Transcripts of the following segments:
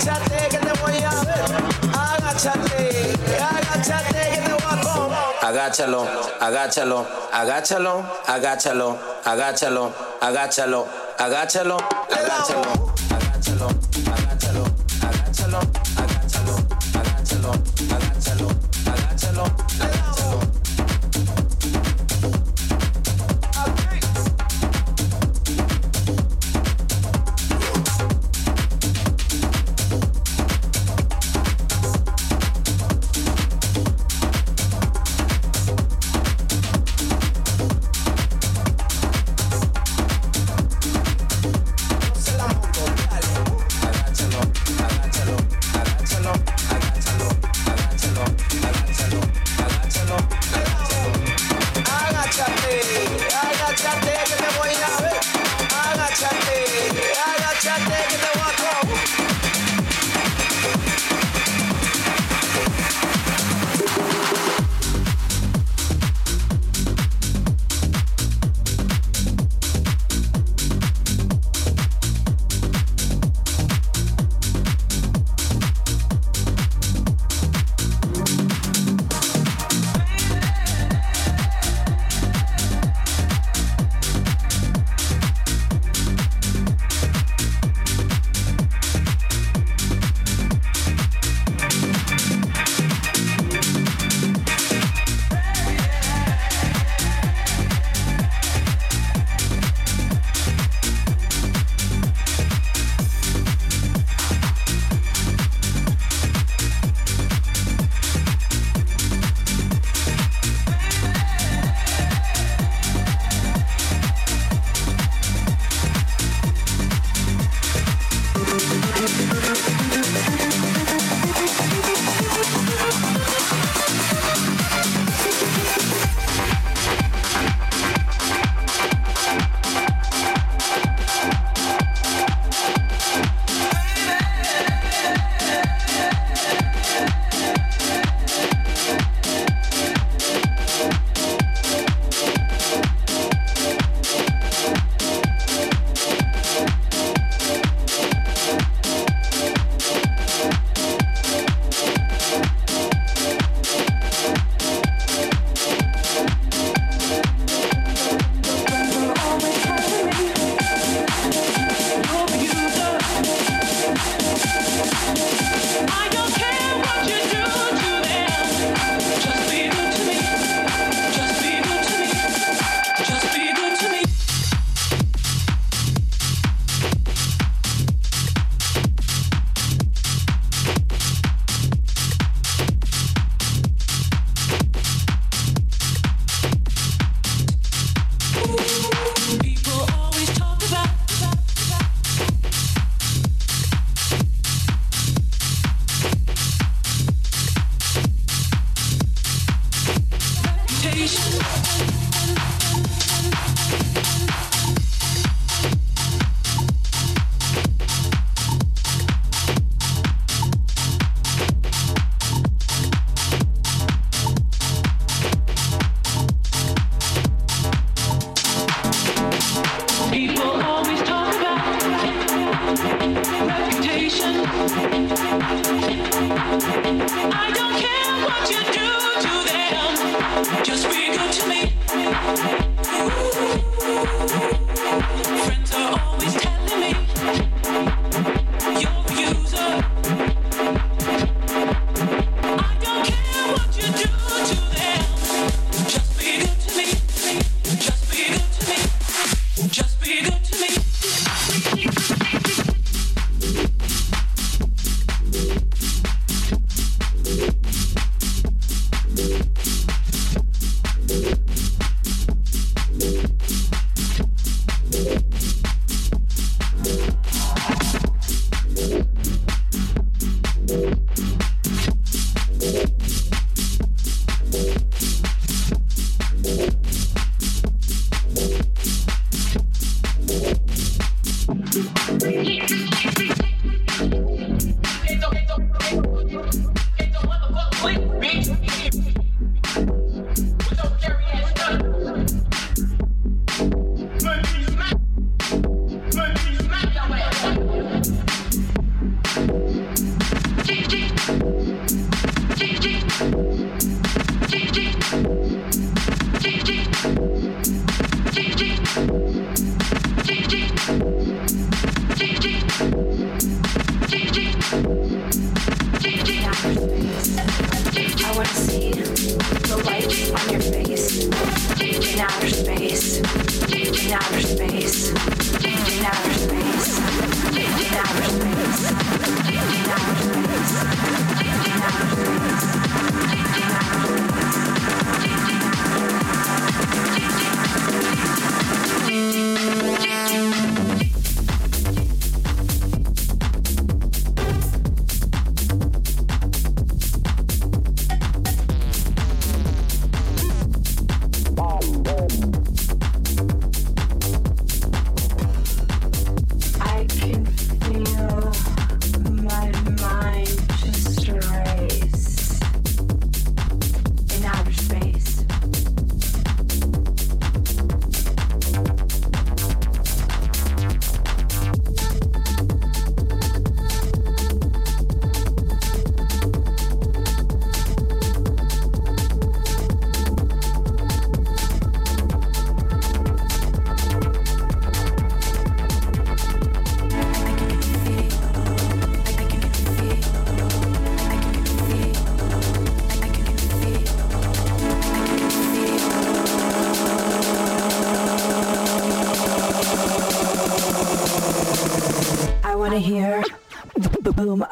Agáchate que te voy a ver. Agáchate, agáchate que te voy a comer. Agáchalo, agáchalo, agáchalo, agáchalo, agáchalo, agáchalo, agáchalo, agáchalo.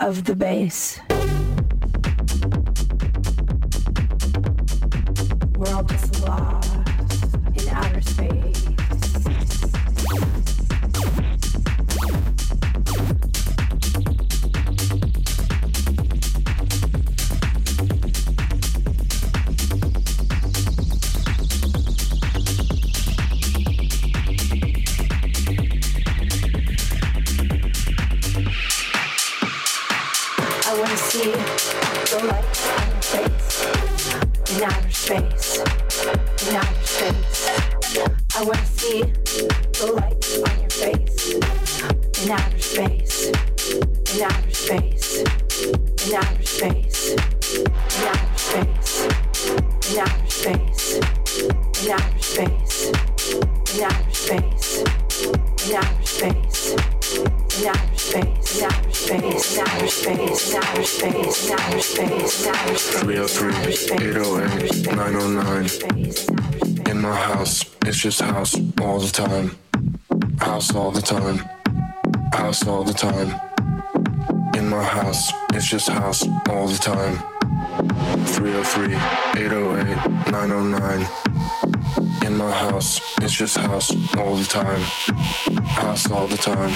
Of the bass.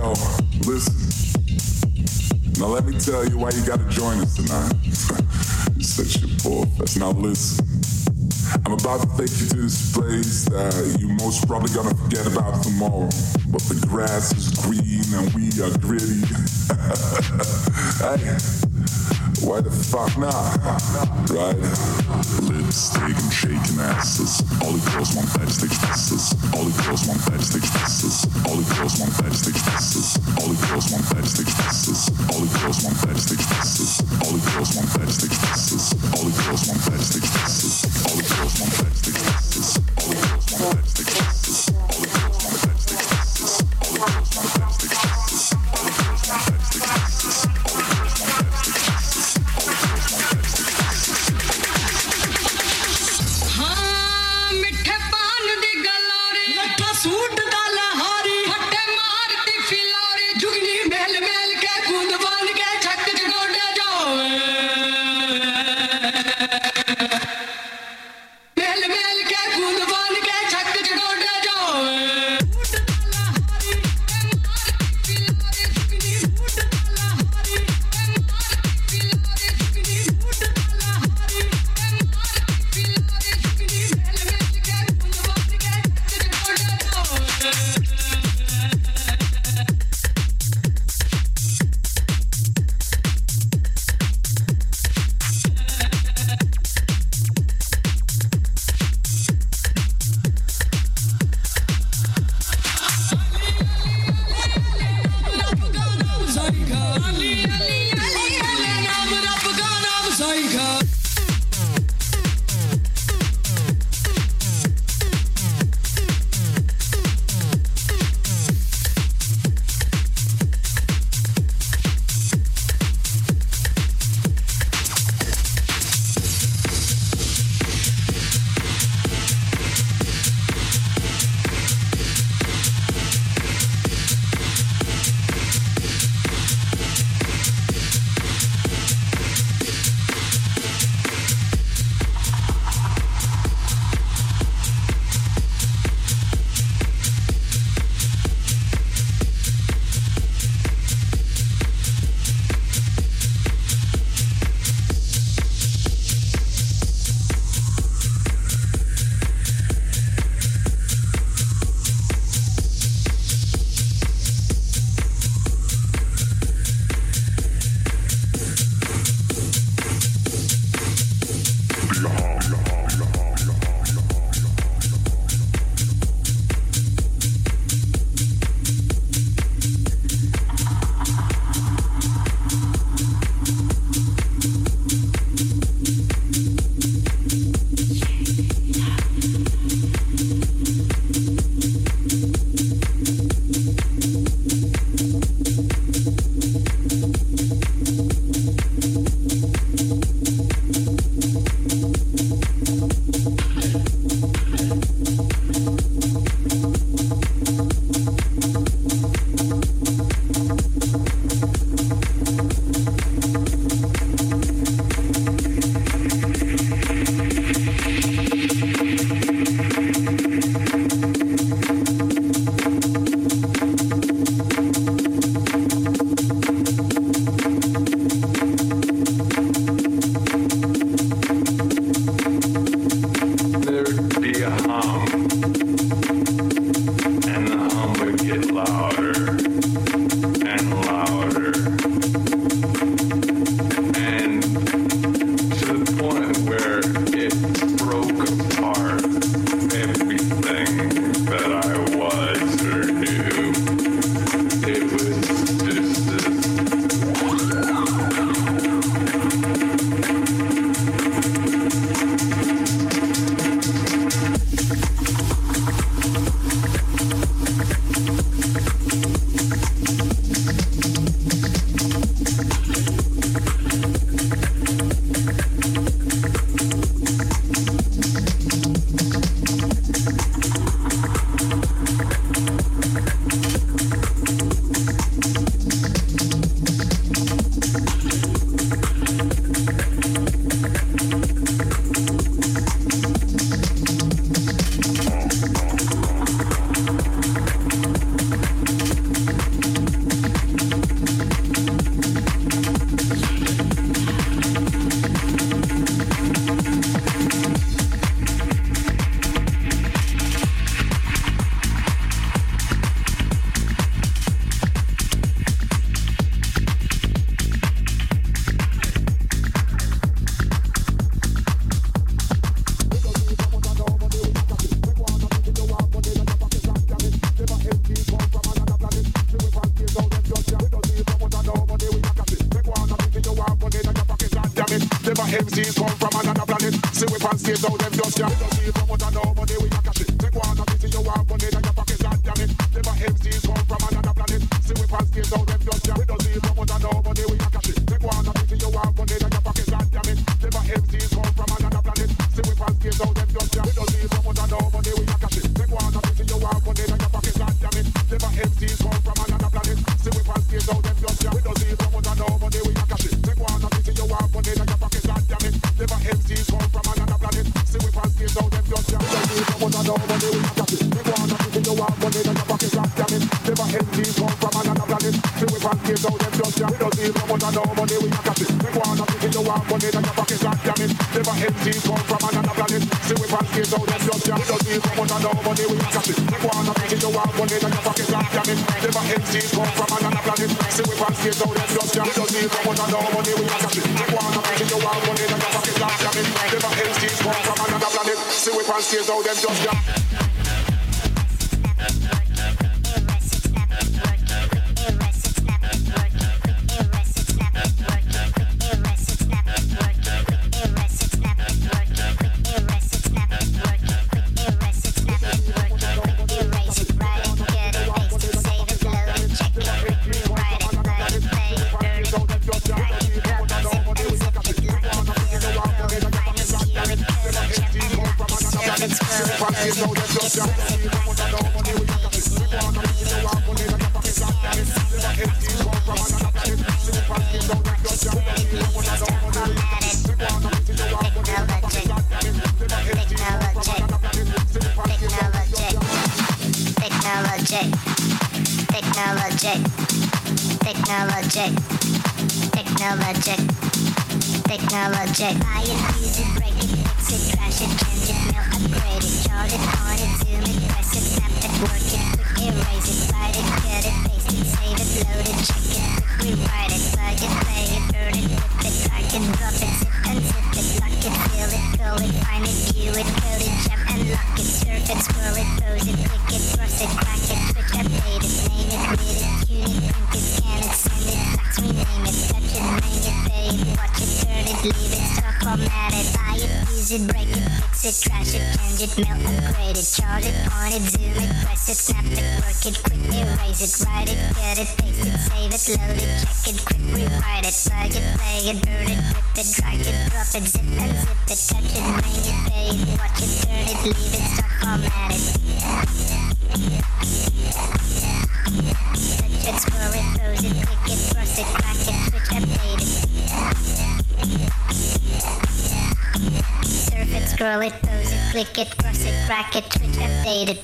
yo, listen. Now let me tell you why you gotta join us tonight. You're such a poor fest. Now listen. I'm about to take you to this place that you most probably gonna forget about tomorrow. But the grass is green and we are gritty. hey. Why the fuck not? Right? Lipstick and shaking asses. All the girls want backstage passes. All the girls want backstage passes. All the girls want backstage passes. All the girls want backstage passes. All the girls want backstage passes. All the girls want backstage passes. All the girls want backstage passes. All the girls want backstage passes.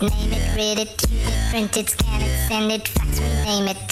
it, name it, read it, print it, scan it, send it, fax me, name it.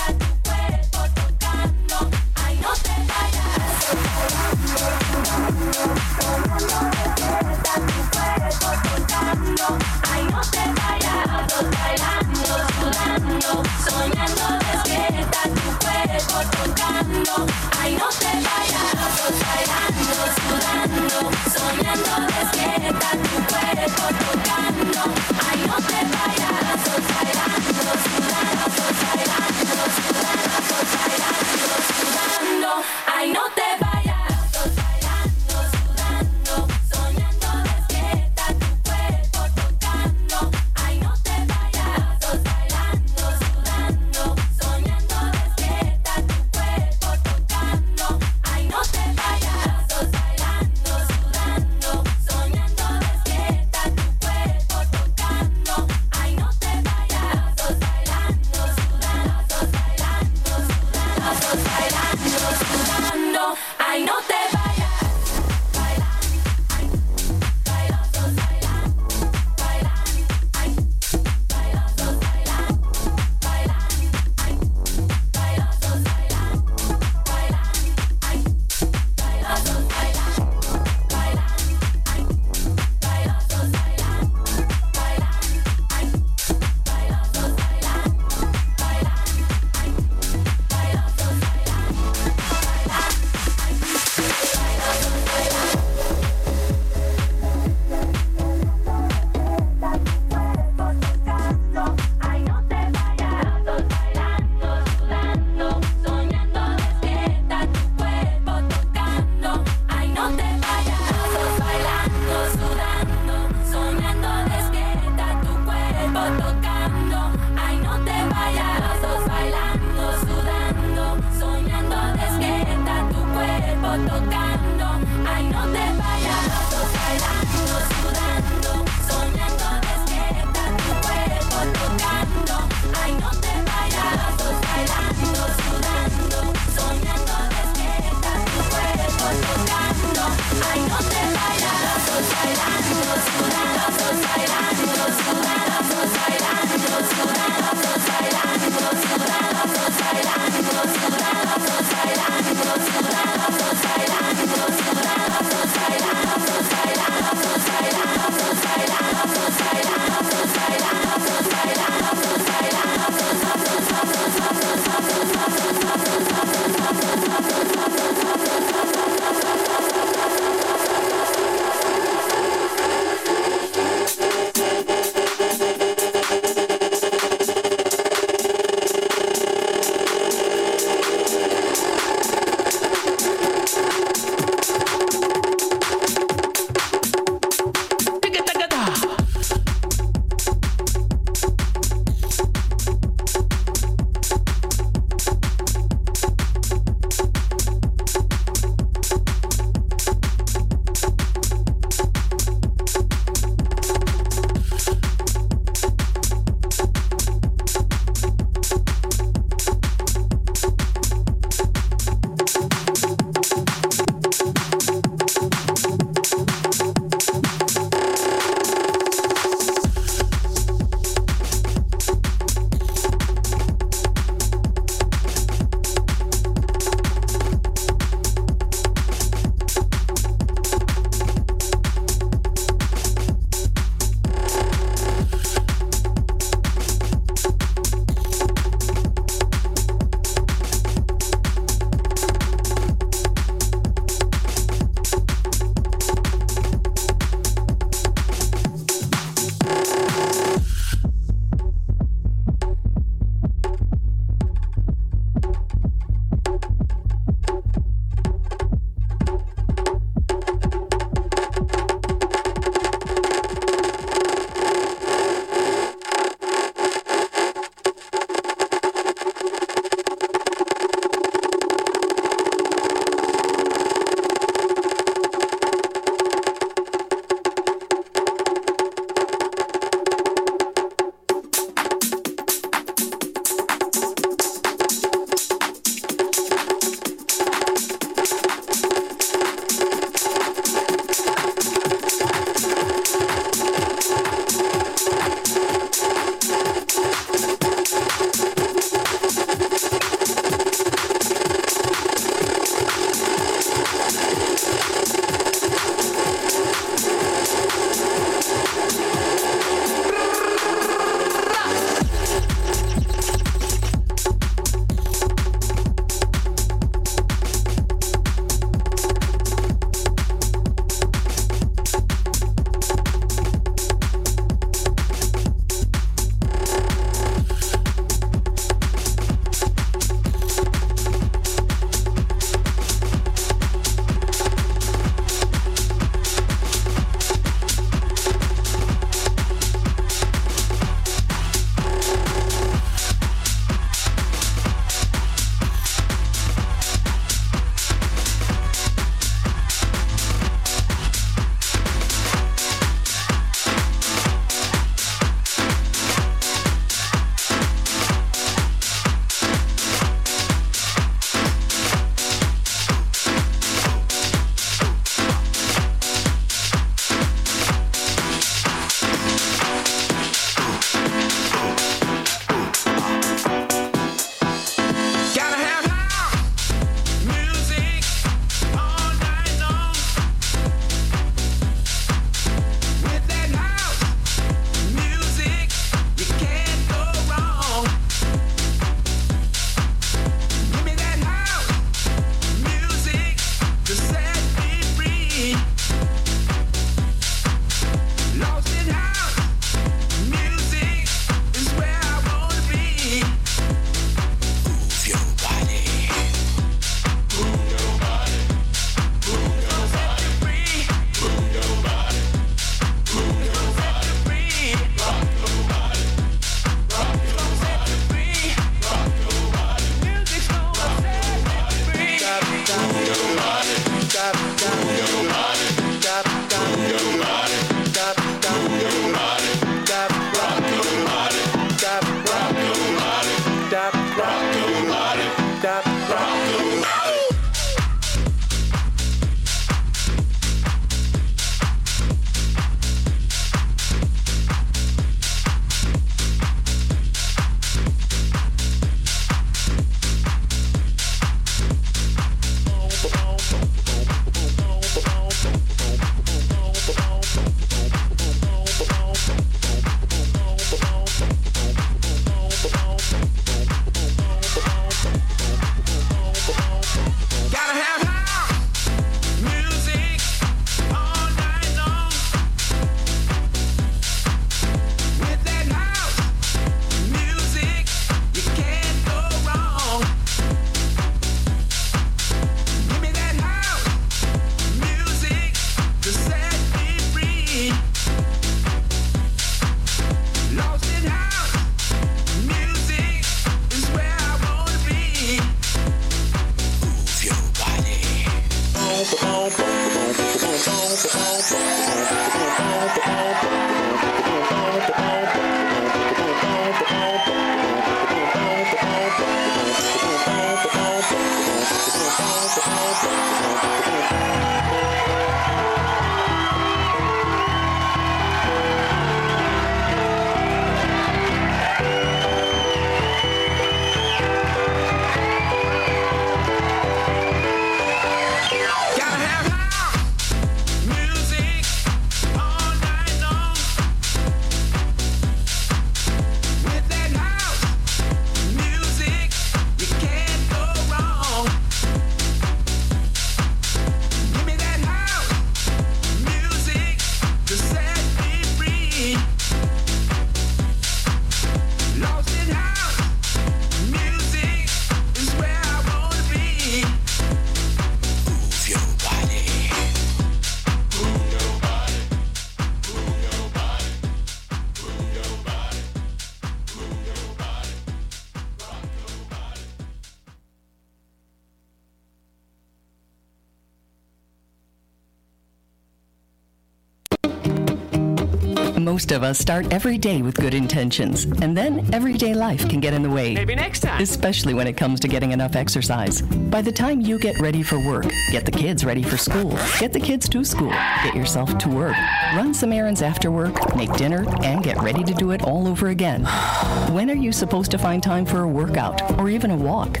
Most of us start every day with good intentions, and then everyday life can get in the way. Maybe next time. Especially when it comes to getting enough exercise. By the time you get ready for work, get the kids ready for school, get the kids to school, get yourself to work, run some errands after work, make dinner, and get ready to do it all over again. When are you supposed to find time for a workout or even a walk?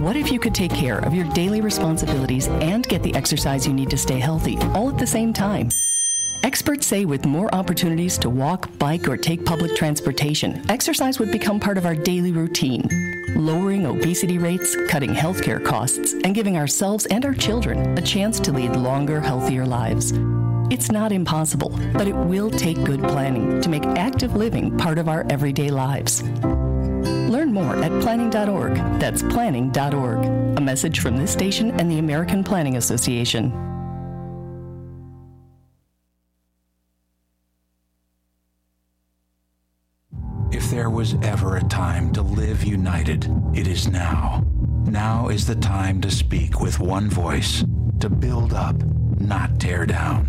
What if you could take care of your daily responsibilities and get the exercise you need to stay healthy all at the same time? Experts say with more opportunities to walk, bike, or take public transportation, exercise would become part of our daily routine, lowering obesity rates, cutting healthcare costs, and giving ourselves and our children a chance to lead longer, healthier lives. It's not impossible, but it will take good planning to make active living part of our everyday lives. Learn more at planning.org. That's planning.org. A message from this station and the American Planning Association. Was ever a time to live united, it is now. Now is the time to speak with one voice, to build up, not tear down.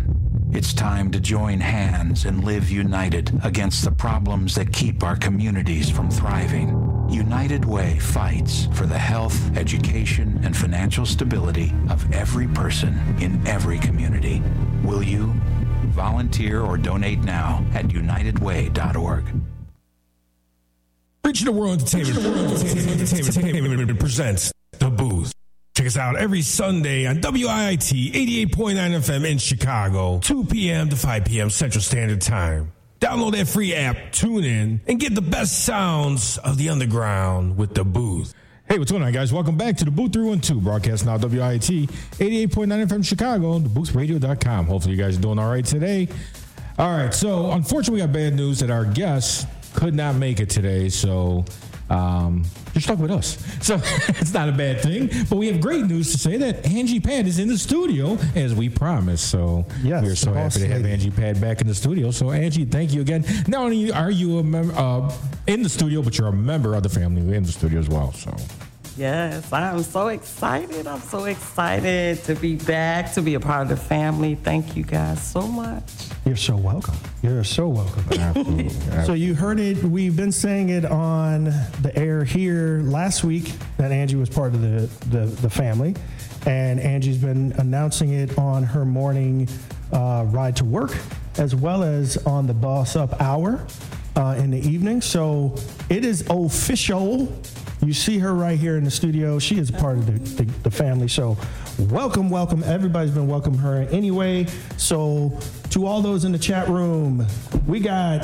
It's time to join hands and live united against the problems that keep our communities from thriving. United Way fights for the health, education, and financial stability of every person in every community. Will you? Volunteer or donate now at unitedway.org. Reaching the World Entertainment, Entertainment, Entertainment presents The Booth. Check us out every Sunday on WIIT 88.9 FM in Chicago, 2 p.m. to 5 p.m. Central Standard Time. Download that free app, tune in, and get the best sounds of the underground with The Booth. Hey, what's going on, guys? Welcome back to the Booth 312, broadcast now WIIT 88.9 FM Chicago, theboothradio.com. Hopefully, you guys are doing all right today. All right, so unfortunately, we got bad news that our guest could not make it today, so um, you're stuck with us. So it's not a bad thing, but we have great news to say that Angie Pat is in the studio as we promised. So Yes, we're so happy to have. Angie Pat back in the studio. So Angie, thank you again. Not only are you a mem- uh, in the studio, but you're a member of the family in the studio as well. So Yes, I'm so excited. I'm so excited to be back, to be a part of the family. Thank you guys so much. You're so welcome. You're so welcome. absolutely. So you heard it. We've been saying it on the air here last week that Angie was part of the the, the family, and Angie's been announcing it on her morning uh, ride to work, as well as on the Boss Up Hour uh, in the evening. So it is official. You see her right here in the studio. She is part of the, the, the family. So welcome, welcome. Everybody's been welcome her anyway. So to all those in the chat room, we got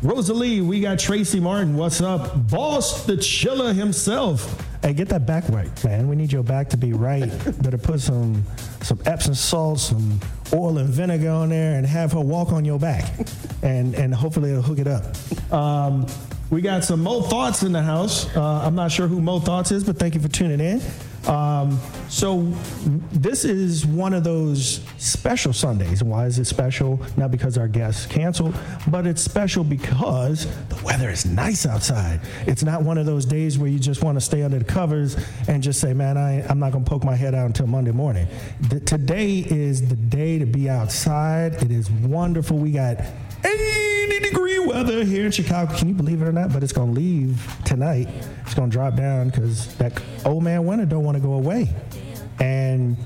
Rosalie, we got Tracy Martin. What's up? Boss the chiller himself. Hey, get that back right, man. We need your back to be right. Better put some some Epsom salt, some oil and vinegar on there, and have her walk on your back, and and hopefully it'll hook it up. Um, we got some Mo Thoughts in the house. Uh, I'm not sure who Mo Thoughts is, but thank you for tuning in. Um, so this is one of those special Sundays. Why is it special? Not because our guests canceled, but it's special because the weather is nice outside. It's not one of those days where you just want to stay under the covers and just say, "Man, I, I'm not going to poke my head out until Monday morning." The, today is the day to be outside. It is wonderful. We got 80 degree weather here in Chicago. Can you believe it or not? But it's to leave tonight. It's to drop down because that old man winter don't want to go away. And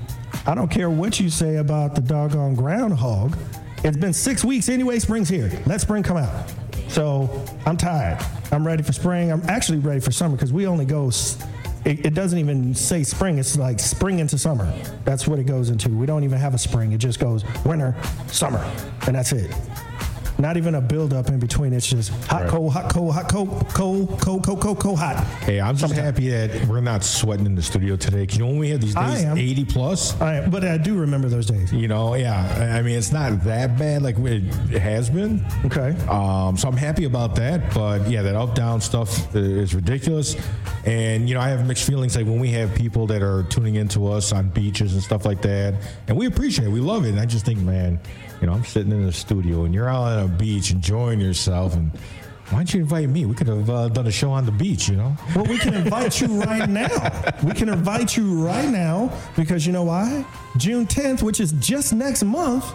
I don't care what you say about the doggone groundhog. It's been six weeks anyway. Spring's here. Let spring come out. So I'm tired. I'm ready for spring. I'm actually ready for summer because we only go. It, it doesn't even say spring. It's like spring into summer. That's what it goes into. We don't even have a spring. It just goes winter, summer, and that's it. Not even a build up in between. It's just hot, cold, hot, cold, hot, cold, cold, cold, cold, cold, cold, hot. Hey, I'm just happy that we're not sweating in the studio today. You know, when we have these I days, am. 80 plus. I am, but I do remember those days. You know, yeah. I mean, it's not that bad like it it has been. Okay. Um, so I'm happy about that. But yeah, that up down stuff is ridiculous. And you know, I have mixed feelings. Like when we have people that are tuning into us on beaches and stuff like that, and we appreciate it. We love it. And I just think, man, you know, I'm sitting in the studio and you're out on a beach enjoying yourself and. Why don't you invite me? We could have uh, done a show on the beach, you know. Well, we can invite you right now. We can invite you right now because you know why? June 10th, which is just next month.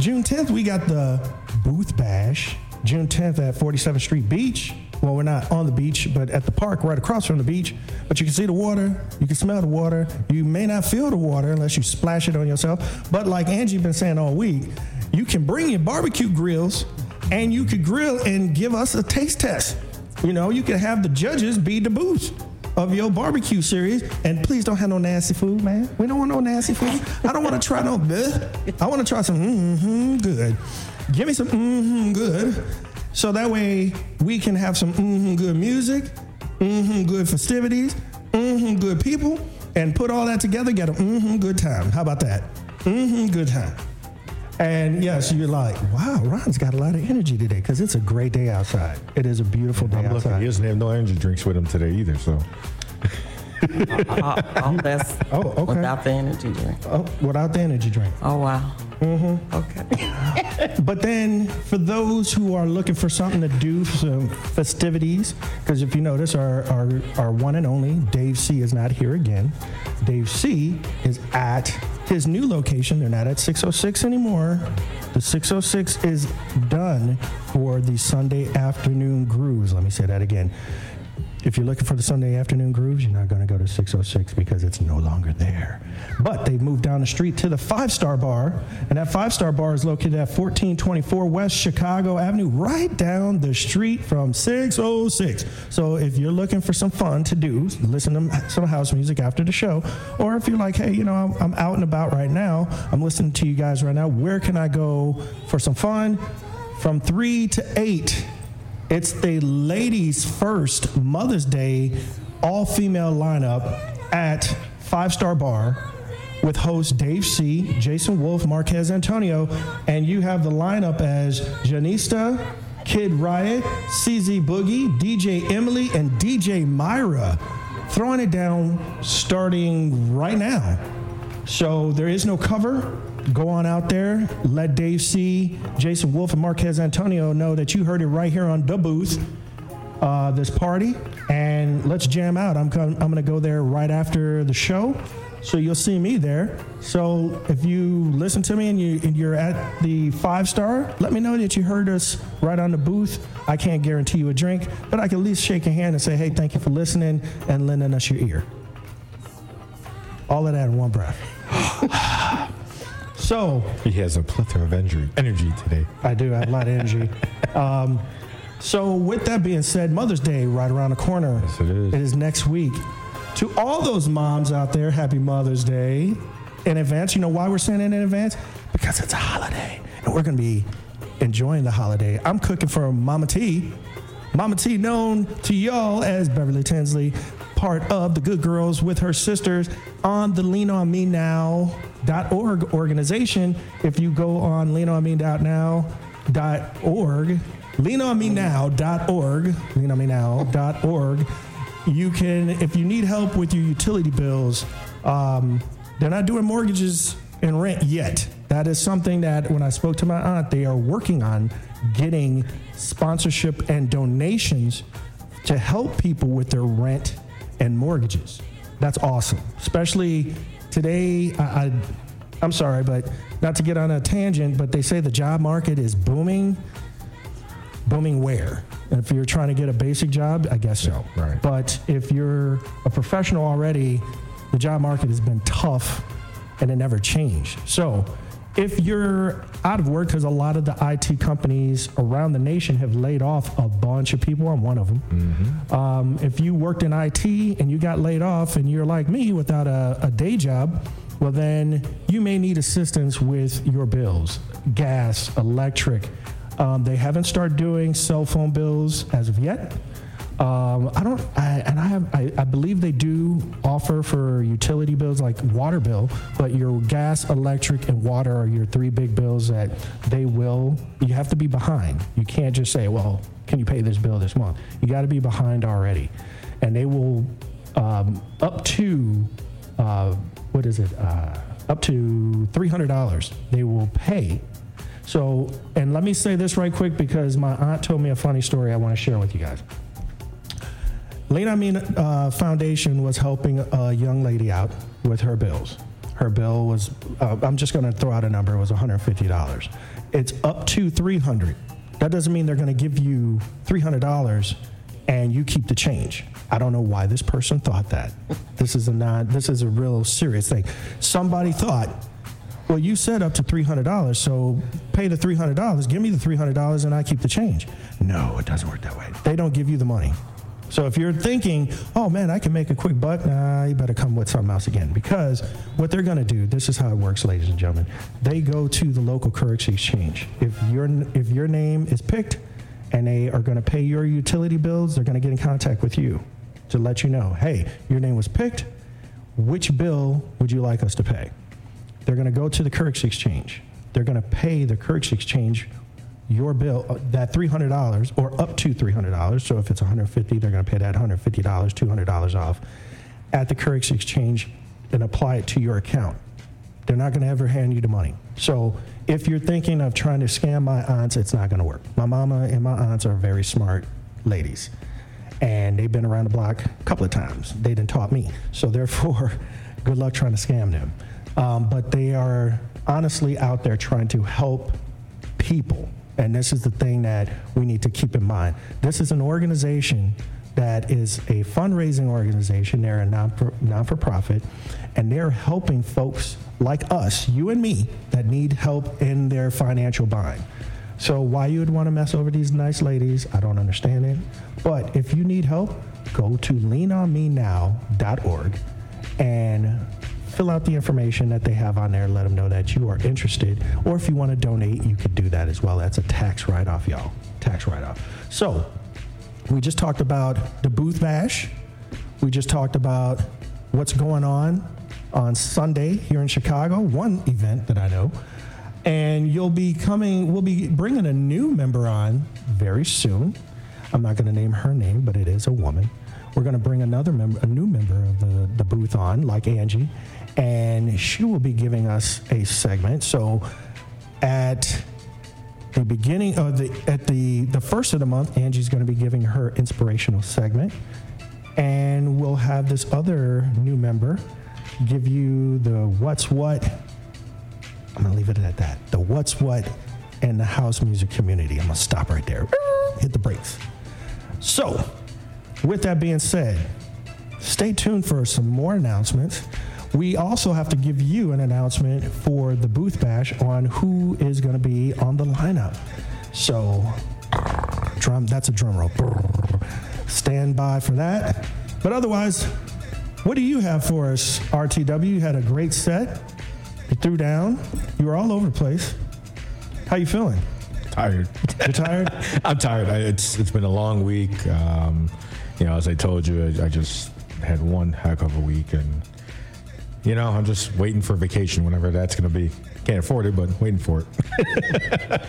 June 10th, we got the Booth Bash. June 10th at 47th Street Beach. Well, we're not on the beach, but at the park right across from the beach. But you can see the water, you can smell the water. You may not feel the water unless you splash it on yourself. But like Angie been saying all week, you can bring your barbecue grills and you could grill and give us a taste test. You know, you could have the judges be the booth of your barbecue series. And please don't have no nasty food, man. We don't want no nasty food. I don't want to try no bleh. I want to try some mm-hmm good. Give me some mm-hmm good. So that way we can have some mm-hmm good music, mm-hmm good festivities, mm-hmm good people, and put all that together, get a mm-hmm good time. How about that? Mm-hmm good time. And yes, you're like, wow, Ron's got a lot of energy today because it's a great day outside. It is a beautiful day I'm looking. outside. He doesn't have no energy drinks with him today either. So Uh, oh, that's Oh, okay. without the energy drink. Oh, without the energy drink. Oh wow. Mm-hmm. Okay. But then, for those who are looking for something to do, some festivities, because if you notice, our, our, our one and only Dave C is not here again. Dave C is at his new location. They're not at 606 anymore. The 606 is done for the Sunday afternoon grooves. Let me say that again. If you're looking for the Sunday afternoon grooves, you're not going to go to 606 because it's no longer there. But they've moved down the street to the Five Star Bar, and that Five Star Bar is located at 1424 West Chicago Avenue, right down the street from 606. So if you're looking for some fun to do, listen to some house music after the show, or if you're like, hey, you know, I'm, I'm out and about right now, I'm listening to you guys right now, where can I go for some fun? From 3 to 8 it's the ladies' first Mother's Day all female lineup at Five Star Bar with host Dave C., Jason Wolf, Marquez Antonio, and you have the lineup as Janista, Kid Riot, CZ Boogie, DJ Emily, and DJ Myra. Throwing it down starting right now. So there is no cover. Go on out there. Let Dave C., Jason Wolf, and Marquez Antonio know that you heard it right here on the booth. Uh, this party, and let's jam out. I'm com- I'm gonna go there right after the show, so you'll see me there. So if you listen to me and you and you're at the five star, let me know that you heard us right on the booth. I can't guarantee you a drink, but I can at least shake a hand and say, hey, thank you for listening and lending us your ear. All of that in one breath. so he has a plethora of energy, energy today. I do have a lot of energy. Um, so with that being said, Mother's Day right around the corner. Yes, it is. It is next week. To all those moms out there, happy Mother's Day in advance. You know why we're saying it in advance? Because it's a holiday, and we're going to be enjoying the holiday. I'm cooking for Mama T. Mama T, known to y'all as Beverly Tinsley, part of the Good Girls with her sisters on the Lean On Me Now.org organization. If you go on leanonmenow.org, leanonmenow.org, leanonmenow.org, you can, if you need help with your utility bills, um, they're not doing mortgages and rent yet. That is something that when I spoke to my aunt, they are working on getting sponsorship and donations to help people with their rent and mortgages. That's awesome. Especially today, I, I, I'm sorry, but not to get on a tangent, but they say the job market is booming. Booming where? If you're trying to get a basic job, I guess so. right. But if you're a professional already, the job market has been tough and it never changed. So if you're out of work, because a lot of the IT companies around the nation have laid off a bunch of people, I'm one of them. Um, if you worked in IT and you got laid off and you're like me without a, a day job, well, then you may need assistance with your bills gas, electric. Um, they haven't started doing cell phone bills as of yet. Um, I don't, I, and I have, I, I believe they do offer for utility bills like water bill, but your gas, electric, and water are your three big bills that they will. You have to be behind. You can't just say, "Well, can you pay this bill this month?" You got to be behind already, and they will um, up to uh, what is it? Uh, up to three hundred dollars. They will pay. So, and let me say this right quick because my aunt told me a funny story I want to share with you guys. On Me uh, Foundation was helping a young lady out with her bills. Her bill was, uh, I'm just going to throw out a number, it was $150. It's up to 300 That doesn't mean they're going to give you $300 and you keep the change. I don't know why this person thought that. This is a not, this is a real serious thing. Somebody thought, well, you said up to $300, so pay the $300, give me the $300 and I keep the change. No, it doesn't work that way. They don't give you the money. So if you're thinking, oh man, I can make a quick buck, nah, you better come with something else again. Because what they're going to do, this is how it works, ladies and gentlemen. They go to the local currency exchange. If your if your name is picked, and they are going to pay your utility bills, they're going to get in contact with you to let you know, hey, your name was picked. Which bill would you like us to pay? They're going to go to the currency exchange. They're going to pay the currency exchange your bill, uh, that $300 or up to $300. So if it's 150, they're going to pay that $150, $200 off at the currency exchange and apply it to your account. They're not going to ever hand you the money. So if you're thinking of trying to scam my aunts, it's not going to work. My mama and my aunts are very smart ladies, and they've been around the block a couple of times. They didn't taught me. So therefore, good luck trying to scam them. Um, but they are honestly out there trying to help people. And this is the thing that we need to keep in mind. This is an organization that is a fundraising organization. They're a non non for profit, and they're helping folks like us, you and me, that need help in their financial bind. So why you would want to mess over these nice ladies, I don't understand it. But if you need help, go to leanonmenow.org and fill out the information that they have on there. Let them know that you are interested. Or if you want to donate, you could do that as well. That's a tax write off, y'all. Tax write off. So, we just talked about the Booth Bash. We just talked about what's going on on Sunday here in Chicago, one event that I know. And you'll be coming, we'll be bringing a new member on very soon. I'm not going to name her name, but it is a woman. We're going to bring another member, a new member of the, the booth on, like Angie, and she will be giving us a segment. So at the beginning of the at the the first of the month, Angie's going to be giving her inspirational segment, and we'll have this other new member give you the what's what. I'm going to leave it at that. The what's what and the house music community. I'm going to stop right there. Hit the brakes. So, with that being said, stay tuned for some more announcements. We also have to give you an announcement for the Booth Bash on who is going to be on the lineup. So, drum that's a drum roll. Stand by for that. But otherwise, what do you have for us, RTW? You had a great set. You threw down. You were all over the place. How you feeling? Tired. You're tired? I'm tired. I, it's it's been a long week. Um, you know, as I told you, I, I just had one heck of a week, and you know, I'm just waiting for vacation, whenever that's going to be. Can't afford it, but waiting for it.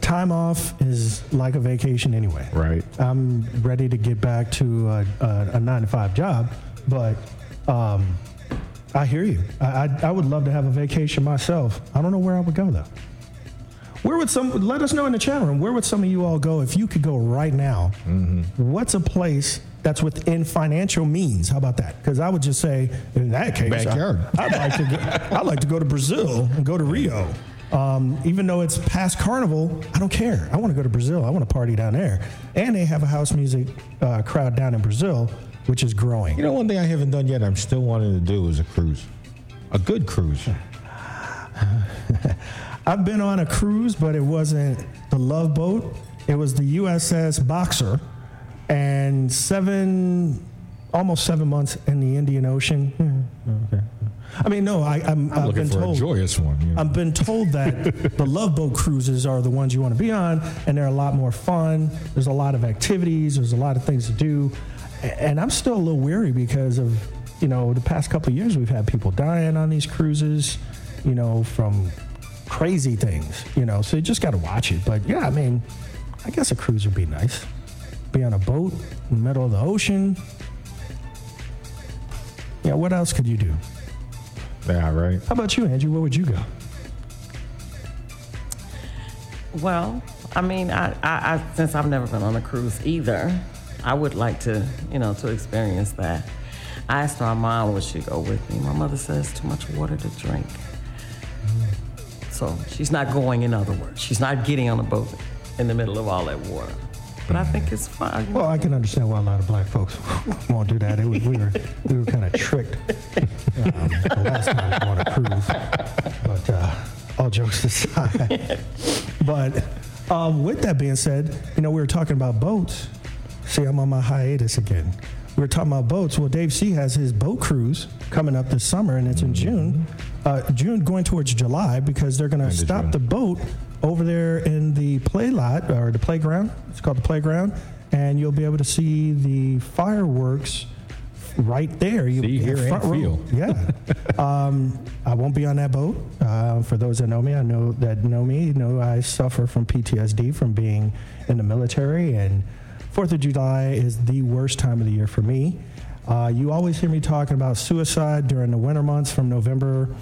time off is like a vacation anyway. Right. I'm ready to get back to a, a, a nine to five job, but um, I hear you. I, I, I would love to have a vacation myself. I don't know where I would go though. Where would some? Let us know in the chat room. Where would some of you all go if you could go right now? What's a place that's within financial means? How about that? Because I would just say, in that case, I- Backyard. I'd like to. Go, I'd like to go to Brazil and go to Rio. Um, even though it's past carnival, I don't care. I want to go to Brazil. I want to party down there. And they have a house music uh, crowd down in Brazil, which is growing. You know, one thing I haven't done yet, I'm still wanting to do is a cruise. A good cruise. I've been on a cruise, but it wasn't the Love Boat. It was the USS Boxer, and seven, almost seven months in the Indian Ocean. Hmm, Okay. I mean, no, I, I'm, I'm I've looking been for told. a joyous one. You know? I've been told that the Love Boat cruises are the ones you want to be on, and they're a lot more fun. There's a lot of activities. There's a lot of things to do, and I'm still a little weary because of you know the past couple of years we've had people dying on these cruises, you know, from crazy things, you know. So you just got to watch it. But yeah, I mean, I guess a cruise would be nice. Be on a boat in the middle of the ocean. Yeah, what else could you do? Yeah, right. How about you, Andrew? Where would you go? Well, I mean, I, I, I since I've never been on a cruise either, I would like to, you know, to experience that. I asked my mom would she go with me. My mother says too much water to drink. So she's not going, in other words. She's not getting on a boat in the middle of all that water. But I think it's fine. Well, I can understand why a lot of black folks won't do that. It was, we were we were kind of tricked um, the last time we were on a cruise. But uh, all jokes aside, but um, with that being said, you know we were talking about boats. See, I'm on my hiatus again. We were talking about boats. Well, Dave C has his boat cruise coming up this summer, and it's in June. Uh, June going towards July because they're going to stop the boat over there in the play lot or the playground. It's called the playground, and you'll be able to see the fireworks right there. You See, hear, and front row. feel. Yeah. um, I won't be on that boat. Uh, for those that know me, I know that know me know I suffer from PTSD from being in the military, and Fourth of July is the worst time of the year for me. Uh, you always hear me talking about suicide during the winter months from November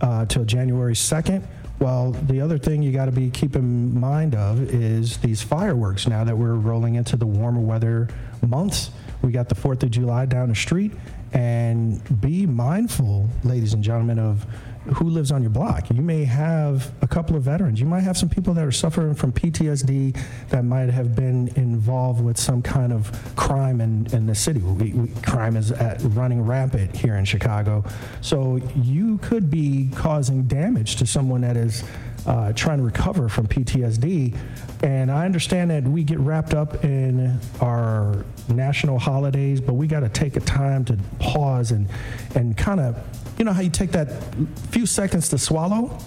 uh, till January 2nd. Well, the other thing you got to be keeping mind of is these fireworks now that we're rolling into the warmer weather months. We got the 4th of July down the street. And be mindful, ladies and gentlemen, of who lives on your block. You may have a couple of veterans. You might have some people that are suffering from PTSD that might have been involved with some kind of crime in, in the city. We, we, crime is at, running rampant here in Chicago. So you could be causing damage to someone that is uh, trying to recover from PTSD. And I understand that we get wrapped up in our national holidays, but we got to take a time to pause and, and kind of, you know, how you take that few seconds to swallow?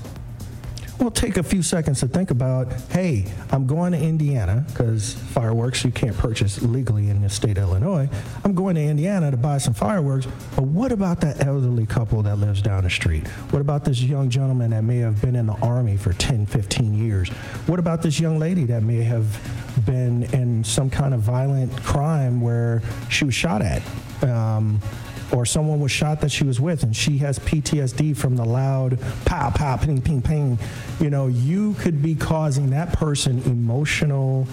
Well, take a few seconds to think about hey, I'm going to Indiana because fireworks you can't purchase legally in the state of Illinois. I'm going to Indiana to buy some fireworks, but what about that elderly couple that lives down the street? What about this young gentleman that may have been in the Army for 10, 15 years? What about this young lady that may have been in some kind of violent crime where she was shot at? Um, or someone was shot that she was with and she has PTSD from the loud pow pow ping ping ping, you know, you could be causing that person emotional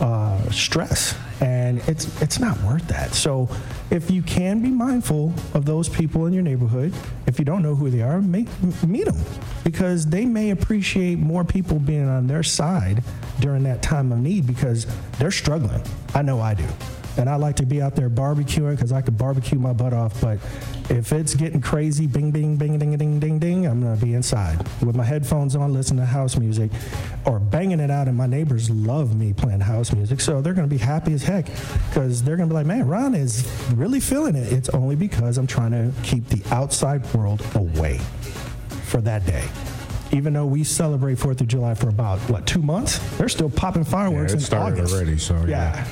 uh, stress, and it's it's not worth that. So, if you can be mindful of those people in your neighborhood, if you don't know who they are, make, meet them because they may appreciate more people being on their side during that time of need because they're struggling. I know I do and I like to be out there barbecuing because I could barbecue my butt off. But if it's getting crazy, bing, bing, bing, ding, ding, ding, ding, I'm gonna be inside with my headphones on, listening to house music, or banging it out. And my neighbors love me playing house music, so they're gonna be happy as heck because they're gonna be like, "Man, Ron is really feeling it." It's only because I'm trying to keep the outside world away for that day. Even though we celebrate Fourth of July for about what two months, they're still popping fireworks Yeah, it in started August. already, so, yeah. yeah.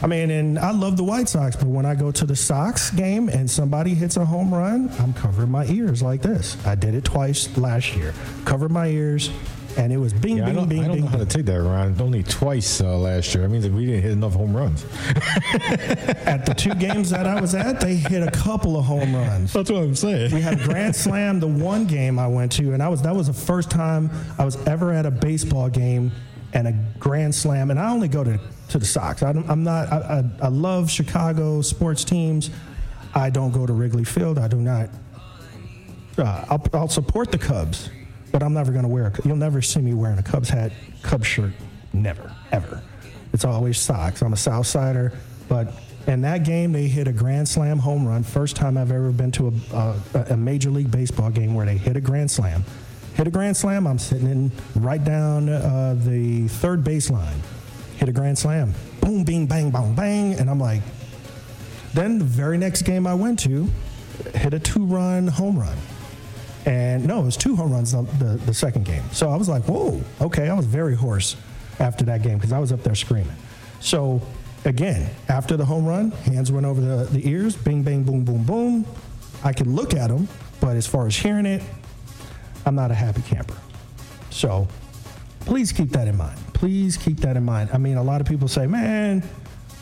I mean, and I love the White Sox, but when I go to the Sox game and somebody hits a home run, I'm covering my ears like this. I did it twice last year. Covered my ears and it was bing, Yeah, I bing, don't, bing, I don't bing. know how to take that around. Only twice uh, last year. I mean, we didn't hit enough home runs. At the two games that I was at, they hit a couple of home runs. That's what I'm saying. We had a grand slam the one game I went to, and I was that was the first time I was ever at a baseball game and a grand slam. And I only go to to the Sox. I I'm not. I, I, I love Chicago sports teams. I don't go to Wrigley Field. I do not. Uh, I'll, I'll support the Cubs, but I'm never going to wear. A, you'll never see me wearing a Cubs hat, Cubs shirt. Never, ever. It's always Sox. I'm a South Sider, but in that game they hit a grand slam home run. First time I've ever been to a, a, a major league baseball game where they hit a grand slam. Hit a grand slam. I'm sitting in right down uh, the third baseline. Hit a grand slam. Boom, bing, bang, bang, bang, and I'm like. Then the very next game I went to, hit a two-run home run. And no, it was two home runs the, the, the second game. So I was like, whoa, okay. I was very hoarse after that game because I was up there screaming. So again, after the home run, hands went over the, the ears, bing, bang, boom, boom, boom. I could look at them, but as far as hearing it, I'm not a happy camper. So please keep that in mind. Please keep that in mind. I mean, a lot of people say, man,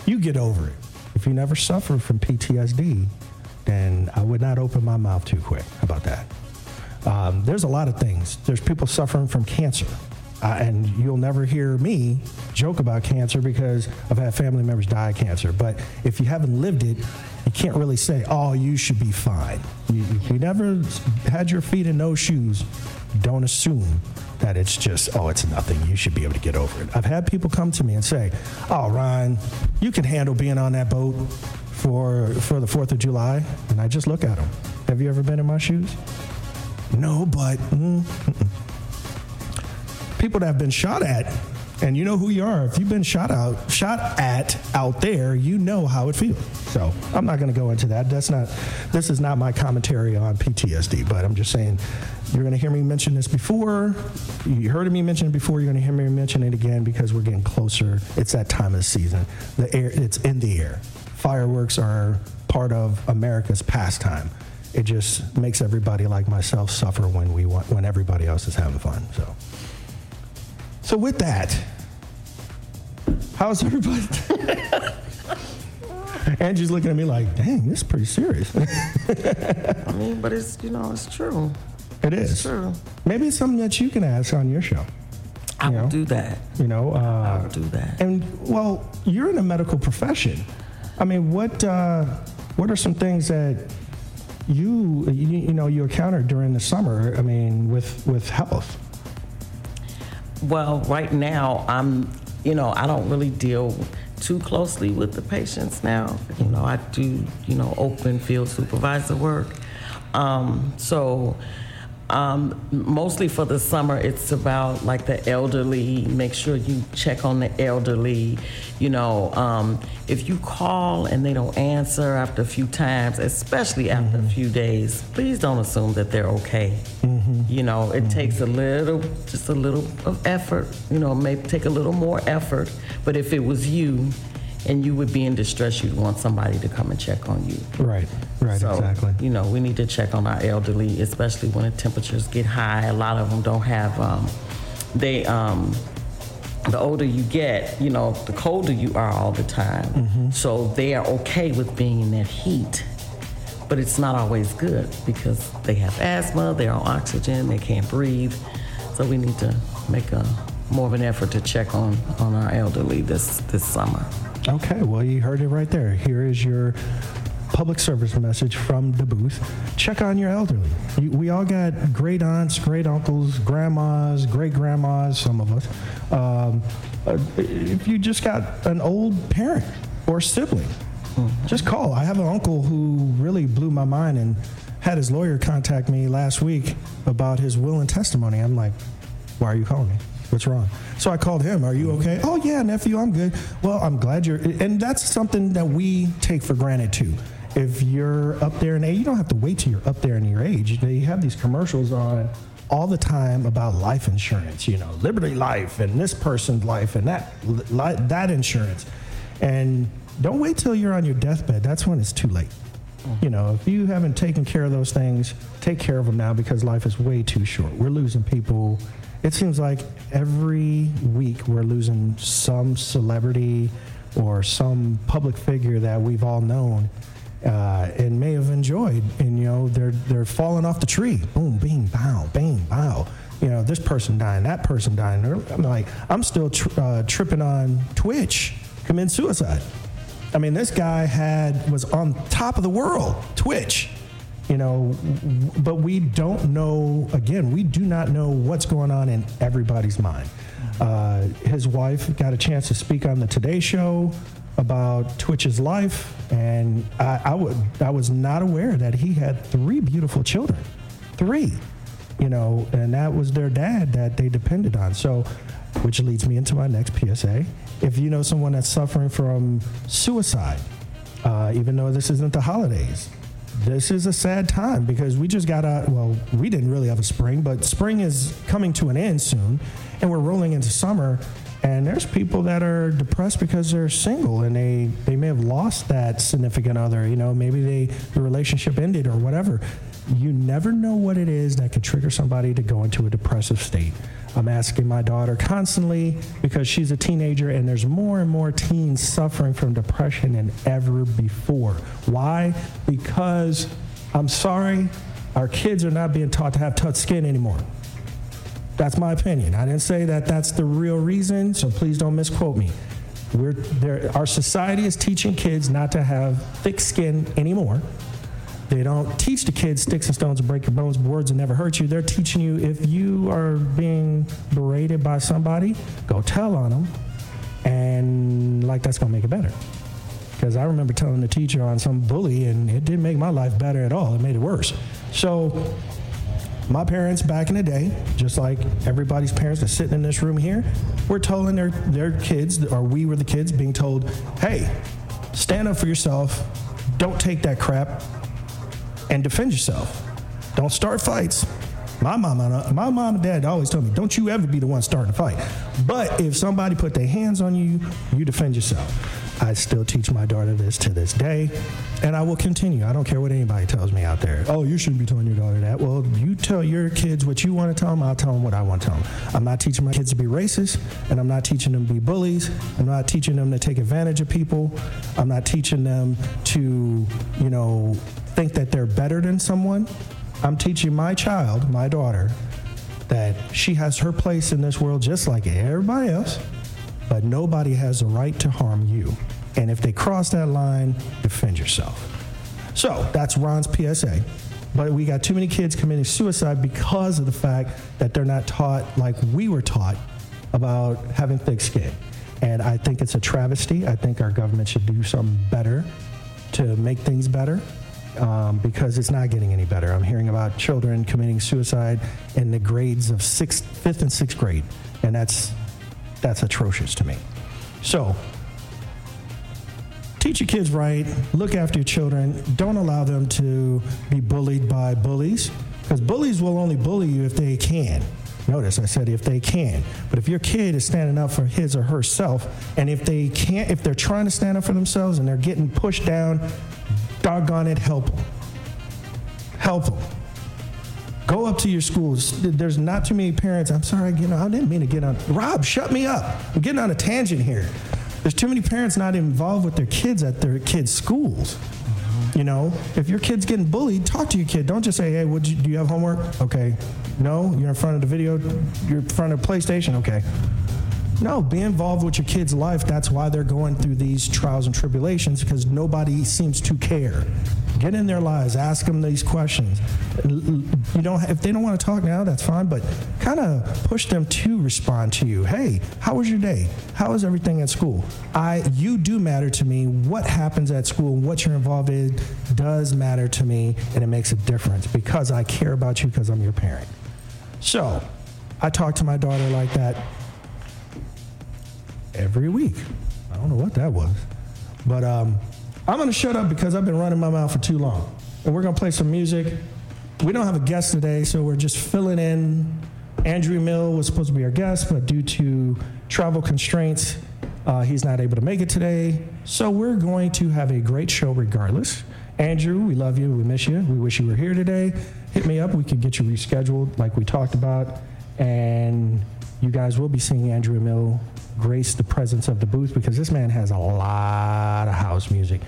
you get over it. If you never suffered from PTSD, then I would not open my mouth too quick about that. Um, there's a lot of things. There's people suffering from cancer. Uh, and you'll never hear me joke about cancer because I've had family members die of cancer. But if you haven't lived it, you can't really say, oh, you should be fine. You, you never had your feet in no shoes, don't assume that it's just, oh, it's nothing. You should be able to get over it. I've had people come to me and say, oh, Ryan, you can handle being on that boat for, for the 4th of July. And I just look at them. Have you ever been in my shoes? No, but mm. People that have been shot at, and you know who you are. If you've been shot out, shot at out there, you know how it feels. So I'm not going to go into that. That's not. This is not my commentary on PTSD, but I'm just saying. You're going to hear me mention this before. You heard me mention it before. You're going to hear me mention it again because we're getting closer. It's that time of the season. The air. It's in the air. Fireworks are part of America's pastime it just makes everybody like myself suffer when we want when everybody else is having fun. So, so with that, how's everybody? Angie's looking at me like, "Dang, this is pretty serious." I mean, but it's you know it's true. it is. It's true. Maybe it's something that you can ask on your show. I You will know? do that. You know, uh, I will do that. And well, you're in the medical profession. I mean, what uh, what are some things that you, you you know you encountered during the summer? I mean, with with health. Well, right now, I'm, you know, I don't really deal too closely with the patients now. You know, I do, you know, open field supervisor work. Um, so, um, mostly for the summer, it's about like the elderly. Make sure you check on the elderly. You know, um, if you call and they don't answer after a few times, especially after a few days, please don't assume that they're okay. You know, it takes a little, just a little of effort. You know, it may take a little more effort. But if it was you, and you would be in distress, you'd want somebody to come and check on you. Right. Right. So, exactly. You know, we need to check on our elderly, especially when the temperatures get high. A lot of them don't have, um, they, um, the older you get, you know, the colder you are all the time. Mm-hmm. So they are okay with being in that heat. But it's not always good because they have asthma, they're on oxygen, they can't breathe. So we need to make a more of an effort to check on, on our elderly this, this summer. Okay, well, you heard it right there. Here is your public service message from the booth. Check on your elderly. You, we all got great aunts, great uncles, grandmas, great grandmas, some of us. Um, uh, if you just got an old parent or sibling, just call. I have an uncle who really blew my mind and had his lawyer contact me last week about his will and testimony. I'm like, why are you calling me? What's wrong? So I called him. Are you mm-hmm. okay? Oh yeah, nephew, I'm good. Well, I'm glad you're. And that's something that we take for granted too. If you're up there in age, you don't have to wait till you're up there in your age. They have these commercials on all the time about life insurance. You know, Liberty Life and this person's life and that li- that insurance. And don't wait till you're on your deathbed. That's when it's too late. Mm-hmm. You know, if you haven't taken care of those things, take care of them now because life is way too short. We're losing people. It seems like every week we're losing some celebrity or some public figure that we've all known uh, and may have enjoyed. And, you know, they're, they're falling off the tree. Boom, bing, bow, bing, bow. You know, this person dying, that person dying. I'm like, I'm still uh, tripping on Twitch, committing suicide. I mean, this guy had was on top of the world, Twitch. You know, but we don't know. Again, we do not know what's going on in everybody's mind. Uh, his wife got a chance to speak on the Today Show about Twitch's life, and I, I would I was not aware that he had three beautiful children, three. You know, and that was their dad that they depended on. So, which leads me into my next PSA. If you know someone that's suffering from suicide, uh, even though this isn't the holidays, this is a sad time because we just got out. Well, we didn't really have a spring, but spring is coming to an end soon, and we're rolling into summer. And there's people that are depressed because they're single and they, they may have lost that significant other. You know, maybe they the relationship ended or whatever. You never know what it is that could trigger somebody to go into a depressive state. I'm asking my daughter constantly because she's a teenager and there's more and more teens suffering from depression than ever before. Why? Because I'm sorry, our kids are not being taught to have tough skin anymore. That's my opinion. I didn't say that that's the real reason, so please don't misquote me. We're there, our society is teaching kids not to have thick skin anymore. They don't teach the kids sticks and stones will break your bones, words will never hurt you. They're teaching you if you are being berated by somebody, go tell on them, and like that's gonna make it better. Because I remember telling the teacher on some bully, and it didn't make my life better at all. It made it worse. So my parents back in the day, just like everybody's parents that's sitting in this room here, were telling their, their kids, or we were the kids being told, hey, stand up for yourself, don't take that crap, and defend yourself. Don't start fights. My mom, and- my mom and dad always told me, don't you ever be the one starting a fight. But if somebody put their hands on you, you defend yourself. I still teach my daughter this to this day, and I will continue. I don't care what anybody tells me out there. Oh, you shouldn't be telling your daughter that. Well, you tell your kids what you want to tell them. I'll tell them what I want to tell them. I'm not teaching my kids to be racist, and I'm not teaching them to be bullies. I'm not teaching them to take advantage of people. I'm not teaching them to, you know, think that they're better than someone. I'm teaching my child, my daughter, that she has her place in this world just like everybody else, but nobody has the right to harm you. And if they cross that line, defend yourself. So that's Ron's PSA. But we got too many kids committing suicide because of the fact that they're not taught like we were taught about having thick skin. And I think it's a travesty. I think our government should do something better to make things better um, because it's not getting any better. I'm hearing about children committing suicide in the grades of sixth, fifth, and sixth grade, and that's that's atrocious to me. So teach your kids right, look after your children, don't allow them to be bullied by bullies, because bullies will only bully you if they can. Notice I said if they can. But if your kid is standing up for his or herself, and if they can't, if they're trying to stand up for themselves and they're getting pushed down, doggone it, help them. Help them. Go up to your schools. There's not too many parents. I'm sorry, you know, I didn't mean to get on. Rob, shut me up. I'm getting on a tangent here. There's too many parents not involved with their kids at their kids' schools. You know, if your kid's getting bullied, talk to your kid. Don't just say, "Hey, would you, do you have homework?" Okay. No, you're in front of the video. You're in front of PlayStation. Okay. No, be involved with your kid's life. That's why they're going through these trials and tribulations because nobody seems to care. Get in their lives, ask them these questions. You don't, if they don't want to talk now, that's fine, but kind of push them to respond to you. Hey, how was your day? How is everything at school? I, you do matter to me. What happens at school, what you're involved in, does matter to me, and it makes a difference because I care about you because I'm your parent. So, I talk to my daughter like that every week. I don't know what that was. But um, I'm going to shut up because I've been running my mouth for too long. And we're going to play some music. We don't have a guest today, so we're just filling in. Andrew Emil was supposed to be our guest, but due to travel constraints, uh, he's not able to make it today. So we're going to have a great show regardless. Andrew, we love you. We miss you. We wish you were here today. Hit me up. We could get you rescheduled like we talked about. and you guys will be seeing Andrew Emil grace the presence of the booth because this man has a lot of house music.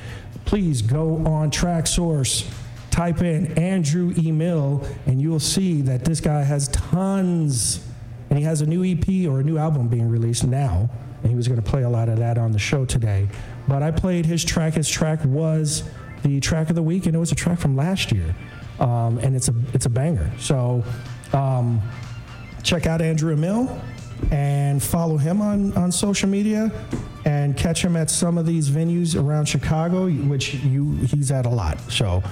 Please go on Traxsource, type in Andrew Emil, and you'll see that this guy has tons. And he has a new EP or a new album being released now. And he was going to play a lot of that on the show today. But I played his track. His track was the track of the week, and it was a track from last year. Um, and it's a it's a banger. So um, check out Andrew Emil and follow him on, on social media and catch him at some of these venues around Chicago, which you he's at a lot. So,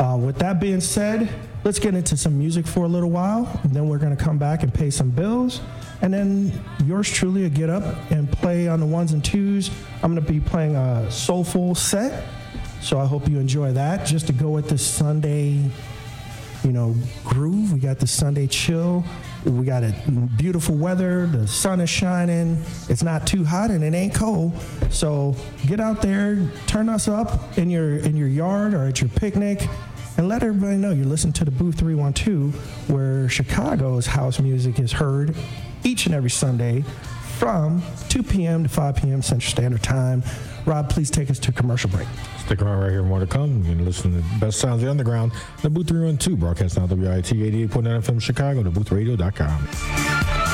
uh, with that being said, let's get into some music for a little while, then we're gonna come back and pay some bills, and then yours truly will get up and play on the ones and twos. I'm gonna be playing a soulful set, so I hope you enjoy that. Just to go with this Sunday you know, groove. We got the Sunday chill. We got a beautiful weather. The sun is shining. It's not too hot and it ain't cold. So get out there, turn us up in your in your yard or at your picnic, and let everybody know you're listening to the Booth 312, where Chicago's house music is heard each and every Sunday from 2 p.m. to 5 p.m. Central Standard Time. Rob, please take us to commercial break. Stick around right here, more to come. You can listen to the best sounds of the underground. The Booth 312 broadcast now WIIT 88.9 FM Chicago, the boothradio.com.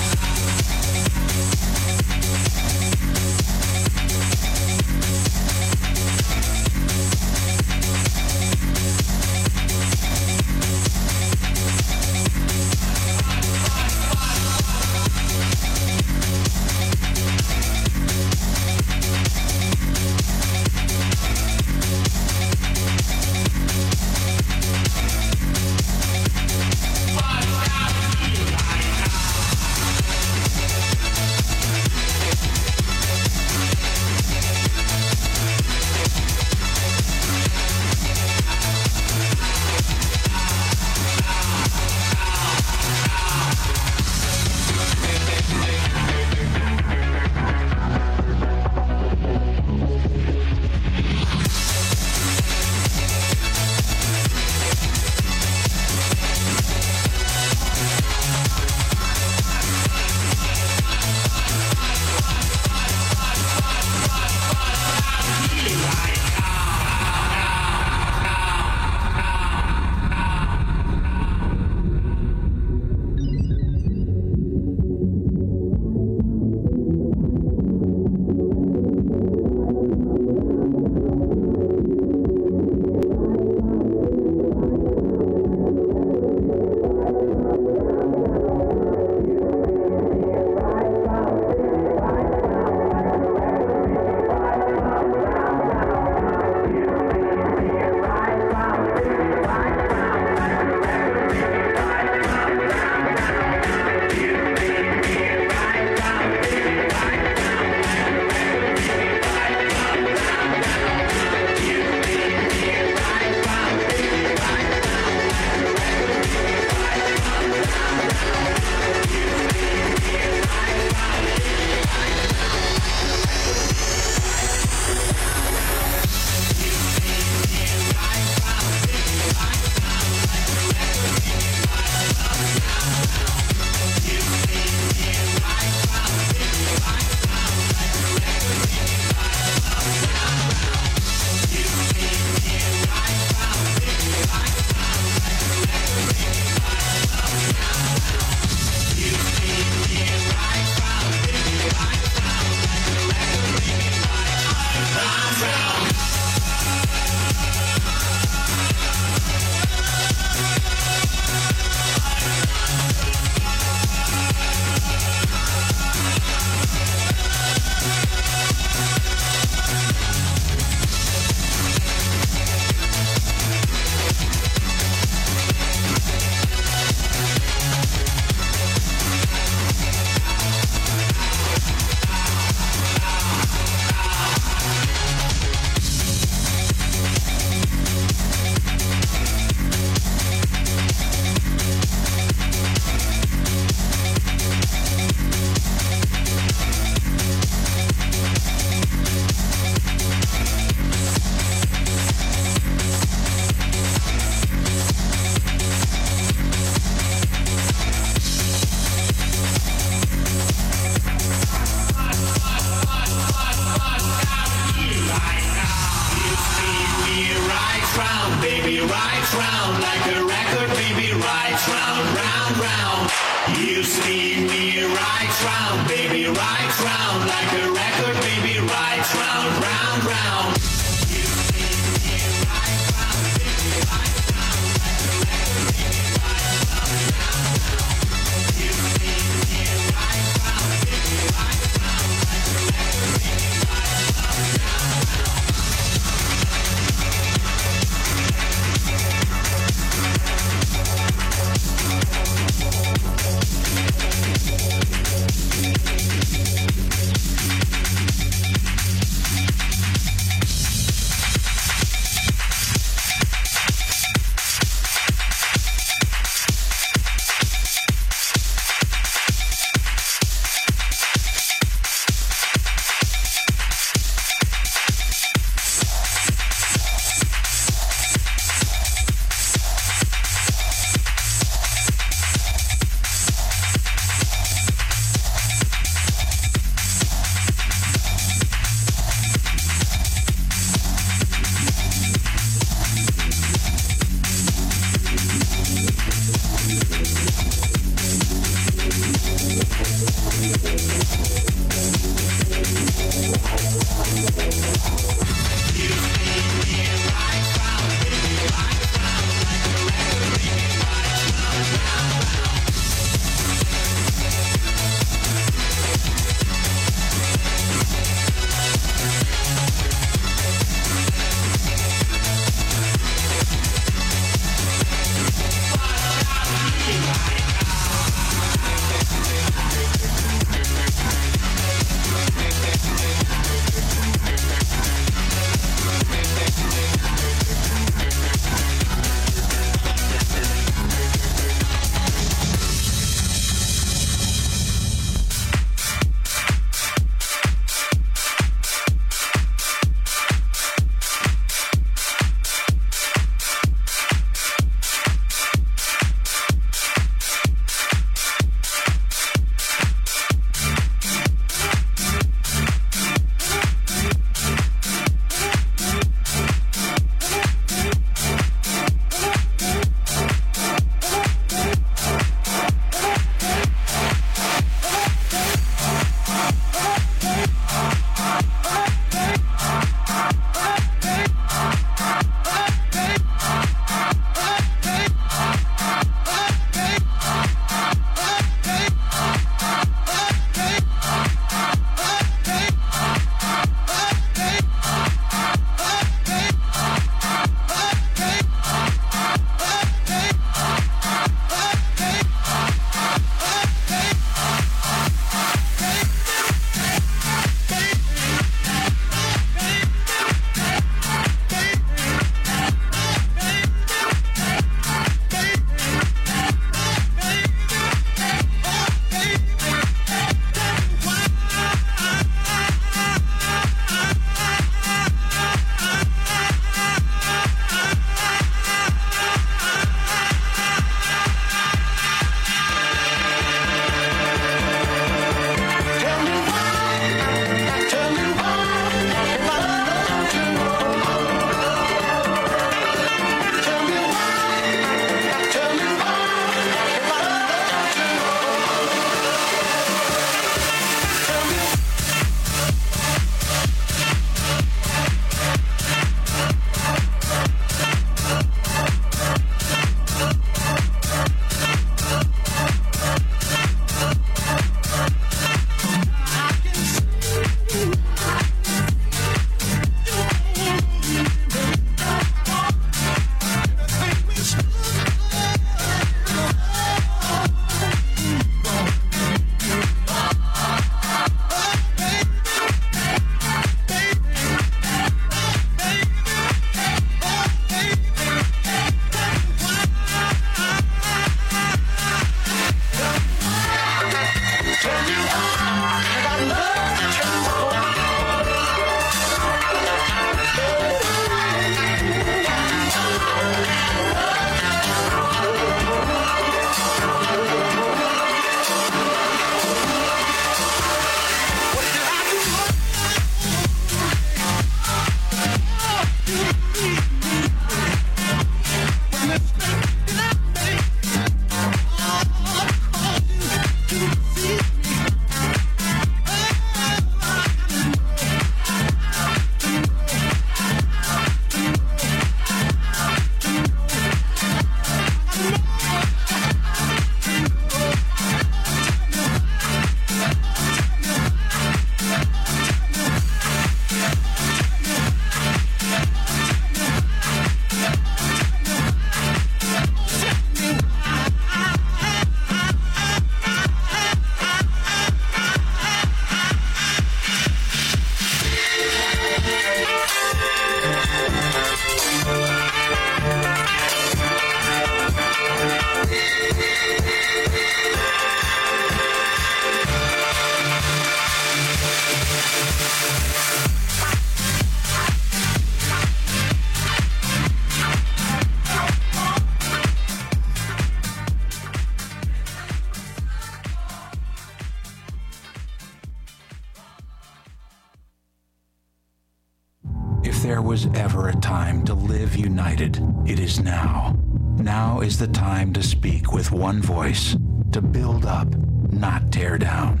to build up, not tear down.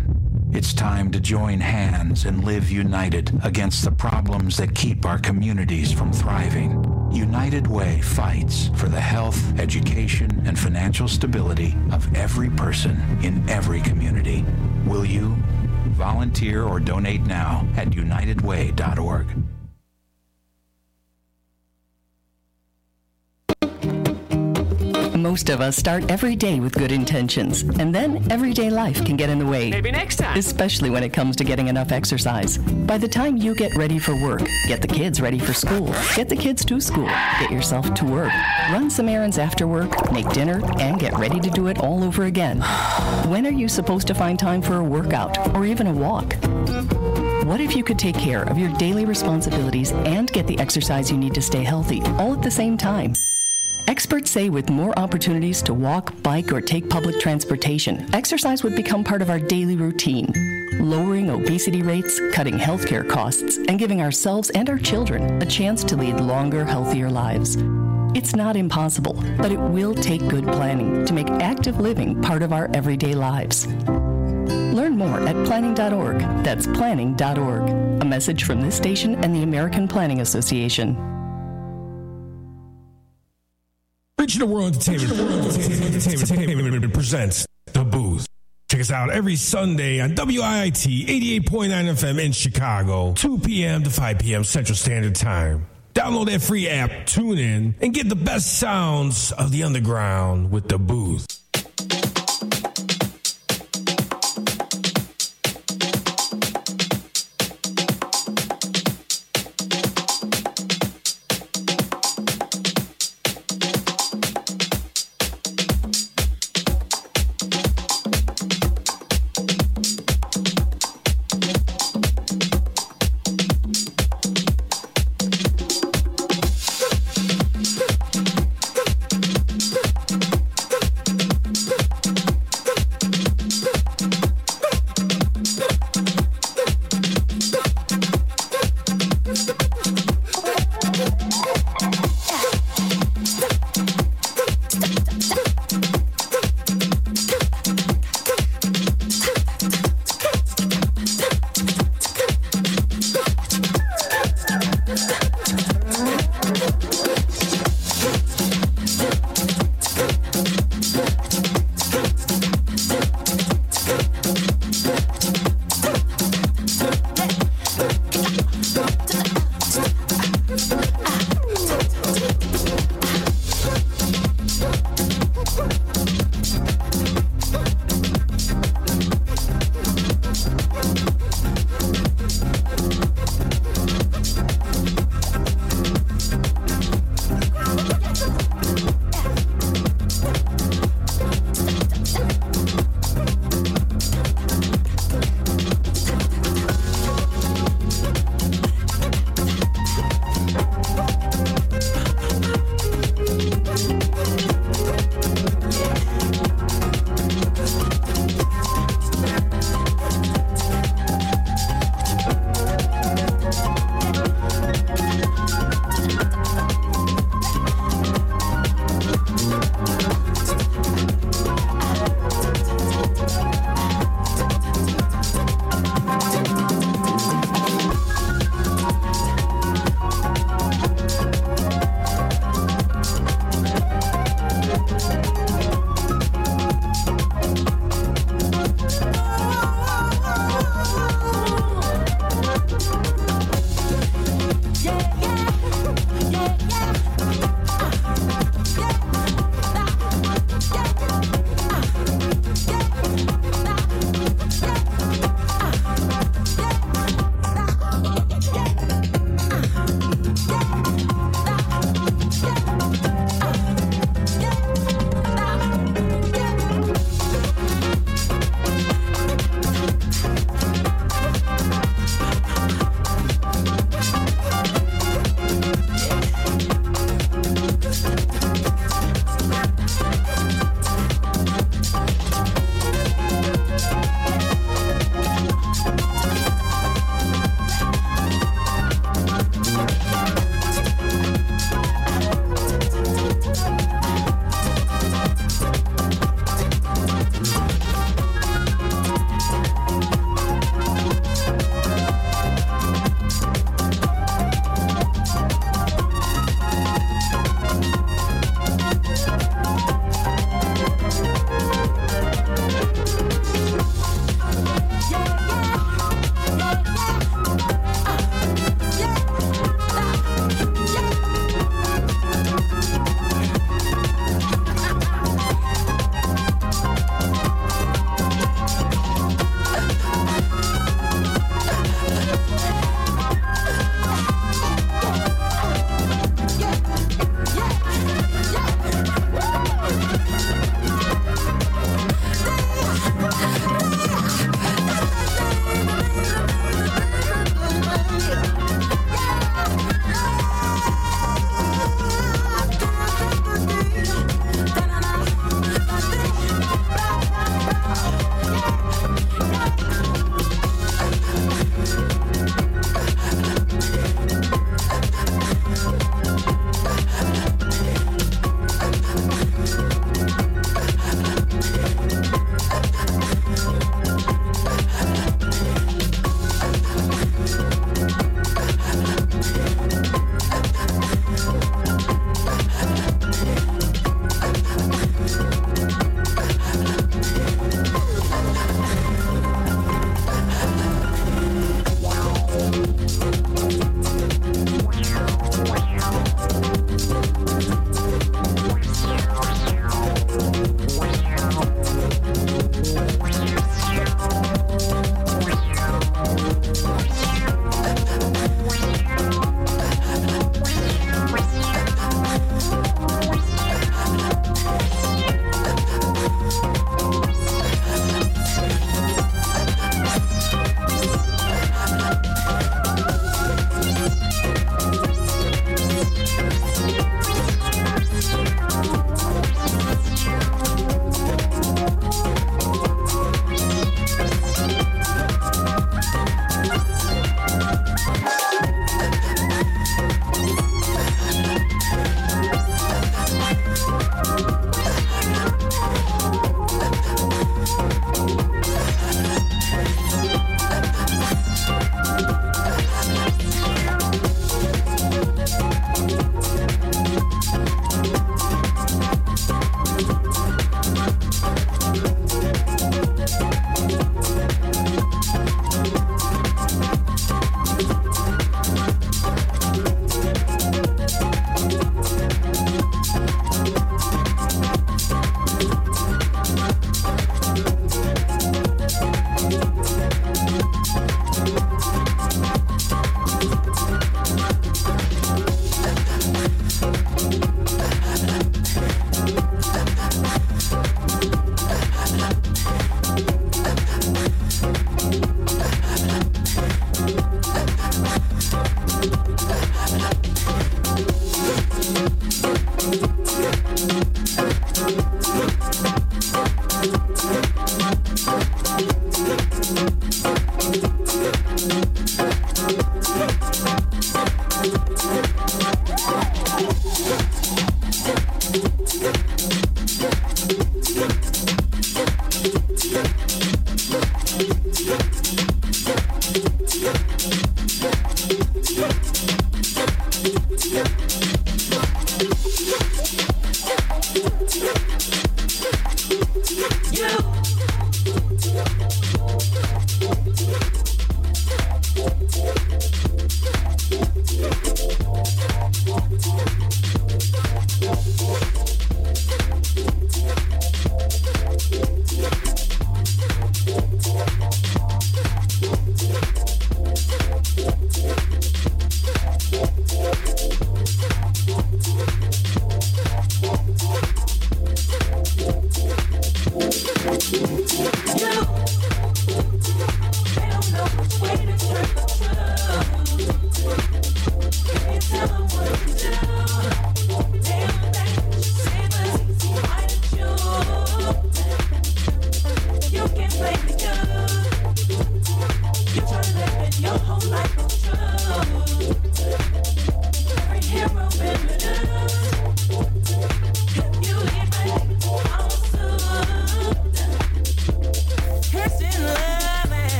It's time to join hands and live united against the problems that keep our communities from thriving. United Way fights for the health, education, and financial stability of every person in every community. Will you? Volunteer or donate now at unitedway.org. Most of us start every day with good intentions, and then everyday life can get in the way. Maybe next time. Especially when it comes to getting enough exercise. By the time you get ready for work, get the kids ready for school, get the kids to school, get yourself to work, run some errands after work, make dinner, and get ready to do it all over again. When are you supposed to find time for a workout or even a walk? What if you could take care of your daily responsibilities and get the exercise you need to stay healthy all at the same time? Experts say with more opportunities to walk, bike, or take public transportation, exercise would become part of our daily routine, lowering obesity rates, cutting healthcare costs, and giving ourselves and our children a chance to lead longer, healthier lives. It's not impossible, but it will take good planning to make active living part of our everyday lives. Learn more at planning.org. That's planning.org. A message from this station and the American Planning Association. Regional World Entertainment presents The Booth. Check us out every Sunday on WIIT 88.9 FM in Chicago, 2 p.m. to 5 p.m. Central Standard Time. Download that free app, tune in, and get the best sounds of the underground with The Booth.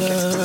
Yourself.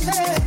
你再来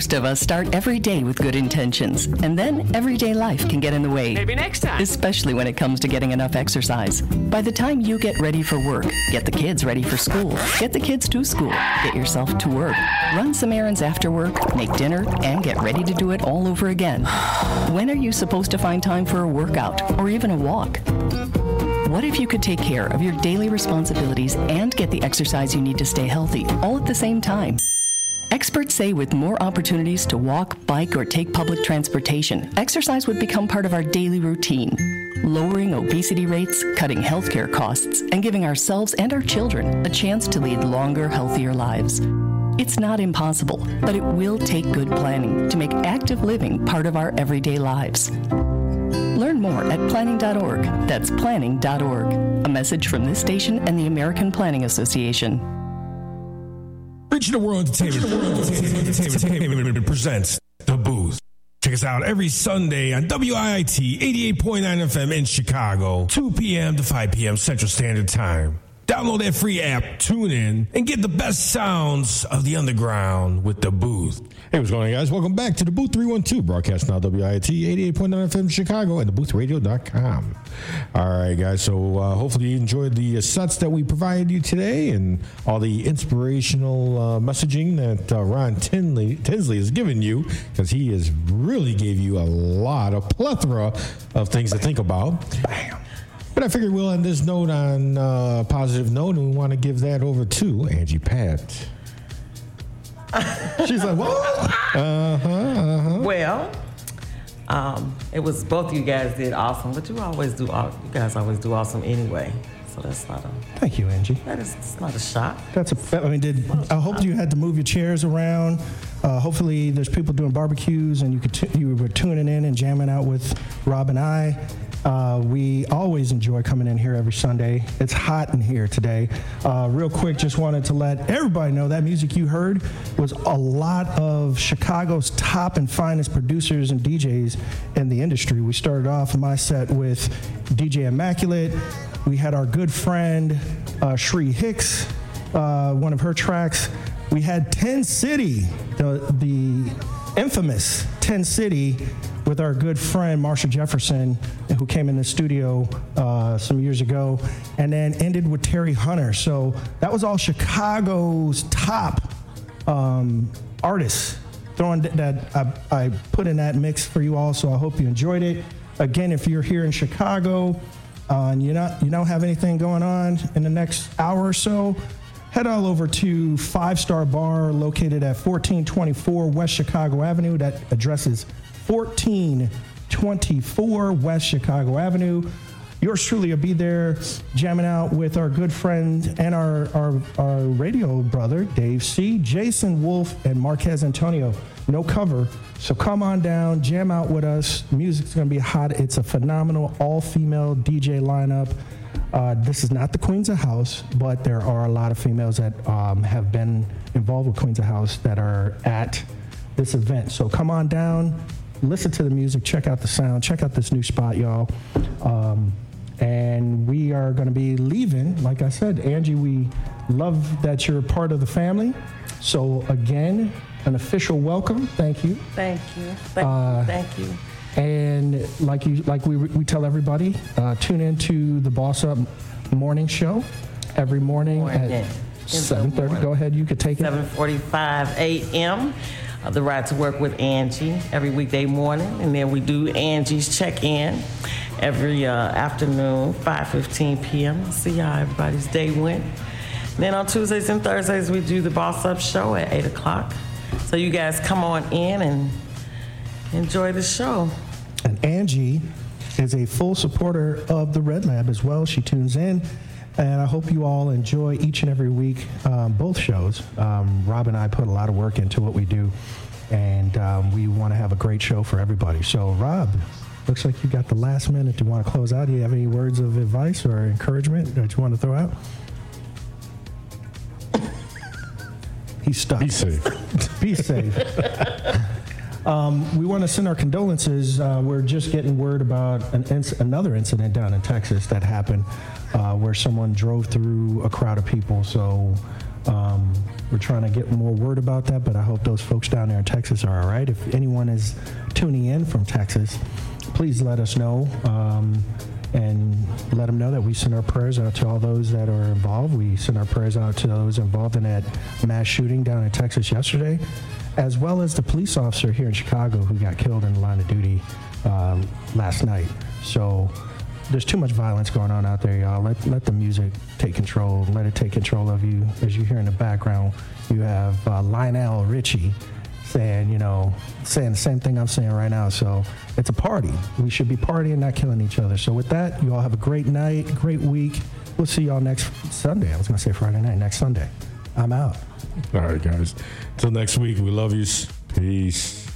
Most of us start every day with good intentions, and then everyday life can get in the way. Maybe next time. Especially when it comes to getting enough exercise. By the time you get ready for work, get the kids ready for school, get the kids to school, get yourself to work, run some errands after work, make dinner, and get ready to do it all over again. When are you supposed to find time for a workout or even a walk? What if you could take care of your daily responsibilities and get the exercise you need to stay healthy all at the same time? Experts say with more opportunities to walk, bike, or take public transportation, exercise would become part of our daily routine, lowering obesity rates, cutting healthcare costs, and giving ourselves and our children a chance to lead longer, healthier lives. It's not impossible, but it will take good planning to make active living part of our everyday lives. Learn more at planning.org. That's planning.org. A message from this station and the American Planning Association. Regional World Entertainment, Entertainment, Entertainment presents The Booth. Check us out every Sunday on WIIT 88.9 FM in Chicago, 2 p.m. to 5 p.m. Central Standard Time. Download that free app, tune in, and get the best sounds of the underground with The Booth. Hey, what's going on, guys? Welcome back to the Booth 312, broadcast now WIIT 88.9 FM Chicago and theboothradio.com. All right, guys. So uh, hopefully you enjoyed the uh, sets that we provided you today and all the inspirational uh, messaging that uh, Ron Tinley, Tinsley has given you because he has really gave you a lot, a plethora of things to think about. Bam. But I figured we'll end this note on uh, a positive note, and we want to give that over to Angie Pat. She's like, what? Uh huh. Uh huh. Well, um, it was both you guys did awesome, but you always do. aw- You guys always do awesome anyway. So that's not a. Thank you, Angie. That is it's not a shock. That's a. I mean, did I hope you had to move your chairs around? Uh, hopefully, there's people doing barbecues, and you could t- you were tuning in and jamming out with Rob and I. Uh, we always enjoy coming in here every Sunday. It's hot in here today. Uh, real quick, just wanted to let everybody know that music you heard was a lot of Chicago's top and finest producers and DJs in the industry. We started off my set with DJ Immaculate. We had our good friend uh, Shree Hicks, uh, one of her tracks. We had 10 City, the, the infamous 10 City, with our good friend Marshall Jefferson, who came in the studio uh, some years ago, and then ended with Terry Hunter. So that was all Chicago's top um, artists throwing that I, I put in that mix for you all. So I hope you enjoyed it. Again, if you're here in Chicago uh, and you not you don't have anything going on in the next hour or so, head all over to Five Star Bar located at 1424 West Chicago Avenue. That address is 1424 West Chicago Avenue. Yours truly will be there jamming out with our good friend and our, our, our radio brother, Dave C., Jason Wolf, and Marquez Antonio. No cover. So come on down, jam out with us. Music's going to be hot. It's a phenomenal all female DJ lineup. Uh, this is not the Queens of House, but there are a lot of females that um, have been involved with Queens of House that are at this event. So come on down, listen to the music, check out the sound, check out this new spot, y'all. Um, and we are going to be leaving. Like I said, Angie, we love that you're part of the family. So again, an official welcome. Thank you. Thank you. Thank Uh, you. Thank you. And like you, like we, we tell everybody, uh, tune into the Boss Up Morning Show every morning, Morning. at 7:30. Go ahead, you could take it. 7:45 a.m. Uh, the Ride to Work with Angie every weekday morning, and then we do Angie's check-in every uh, afternoon, 5:15 p.m. See how everybody's day went. And then on Tuesdays and Thursdays we do the Boss Up Show at 8 o'clock. So you guys come on in and enjoy the show. And Angie is a full supporter of the Red Lab as well. She tunes in. And I hope you all enjoy each and every week, um, both shows. Um, Rob and I put a lot of work into what we do, and um, we want to have a great show for everybody. So, Rob, looks like you got the last minute. Do you want to close out? Do you have any words of advice or encouragement that you want to throw out? He's stuck. Be safe. Be safe. Um, we want to send our condolences. Uh, we're just getting word about an inc- another incident down in Texas that happened uh, where someone drove through a crowd of people. So um, we're trying to get more word about that, but I hope those folks down there in Texas are all right. If anyone is tuning in from Texas, please let us know. Um, and let them know that we send our prayers out to all those that are involved. We send our prayers out to those involved in that mass shooting down in Texas yesterday, as well as the police officer here in Chicago who got killed in the line of duty um, last night. So there's too much violence going on out there, y'all. Let, let the music take control. Let it take control of you. As you hear in the background, you have uh, Lionel Richie saying, you know, saying the same thing I'm saying right now. So it's a party. We should be partying, not killing each other. So with that, you all have a great night, great week. We'll see y'all next Sunday. I was going to say Friday night, next Sunday. I'm out. All right, guys. Until next week, we love you. Peace.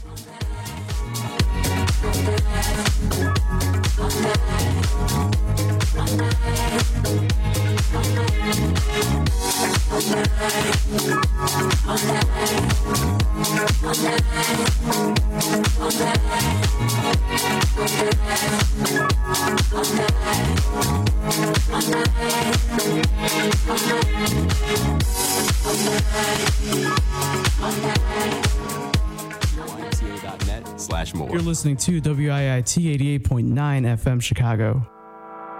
Listening to WIIT 88.9 FM Chicago.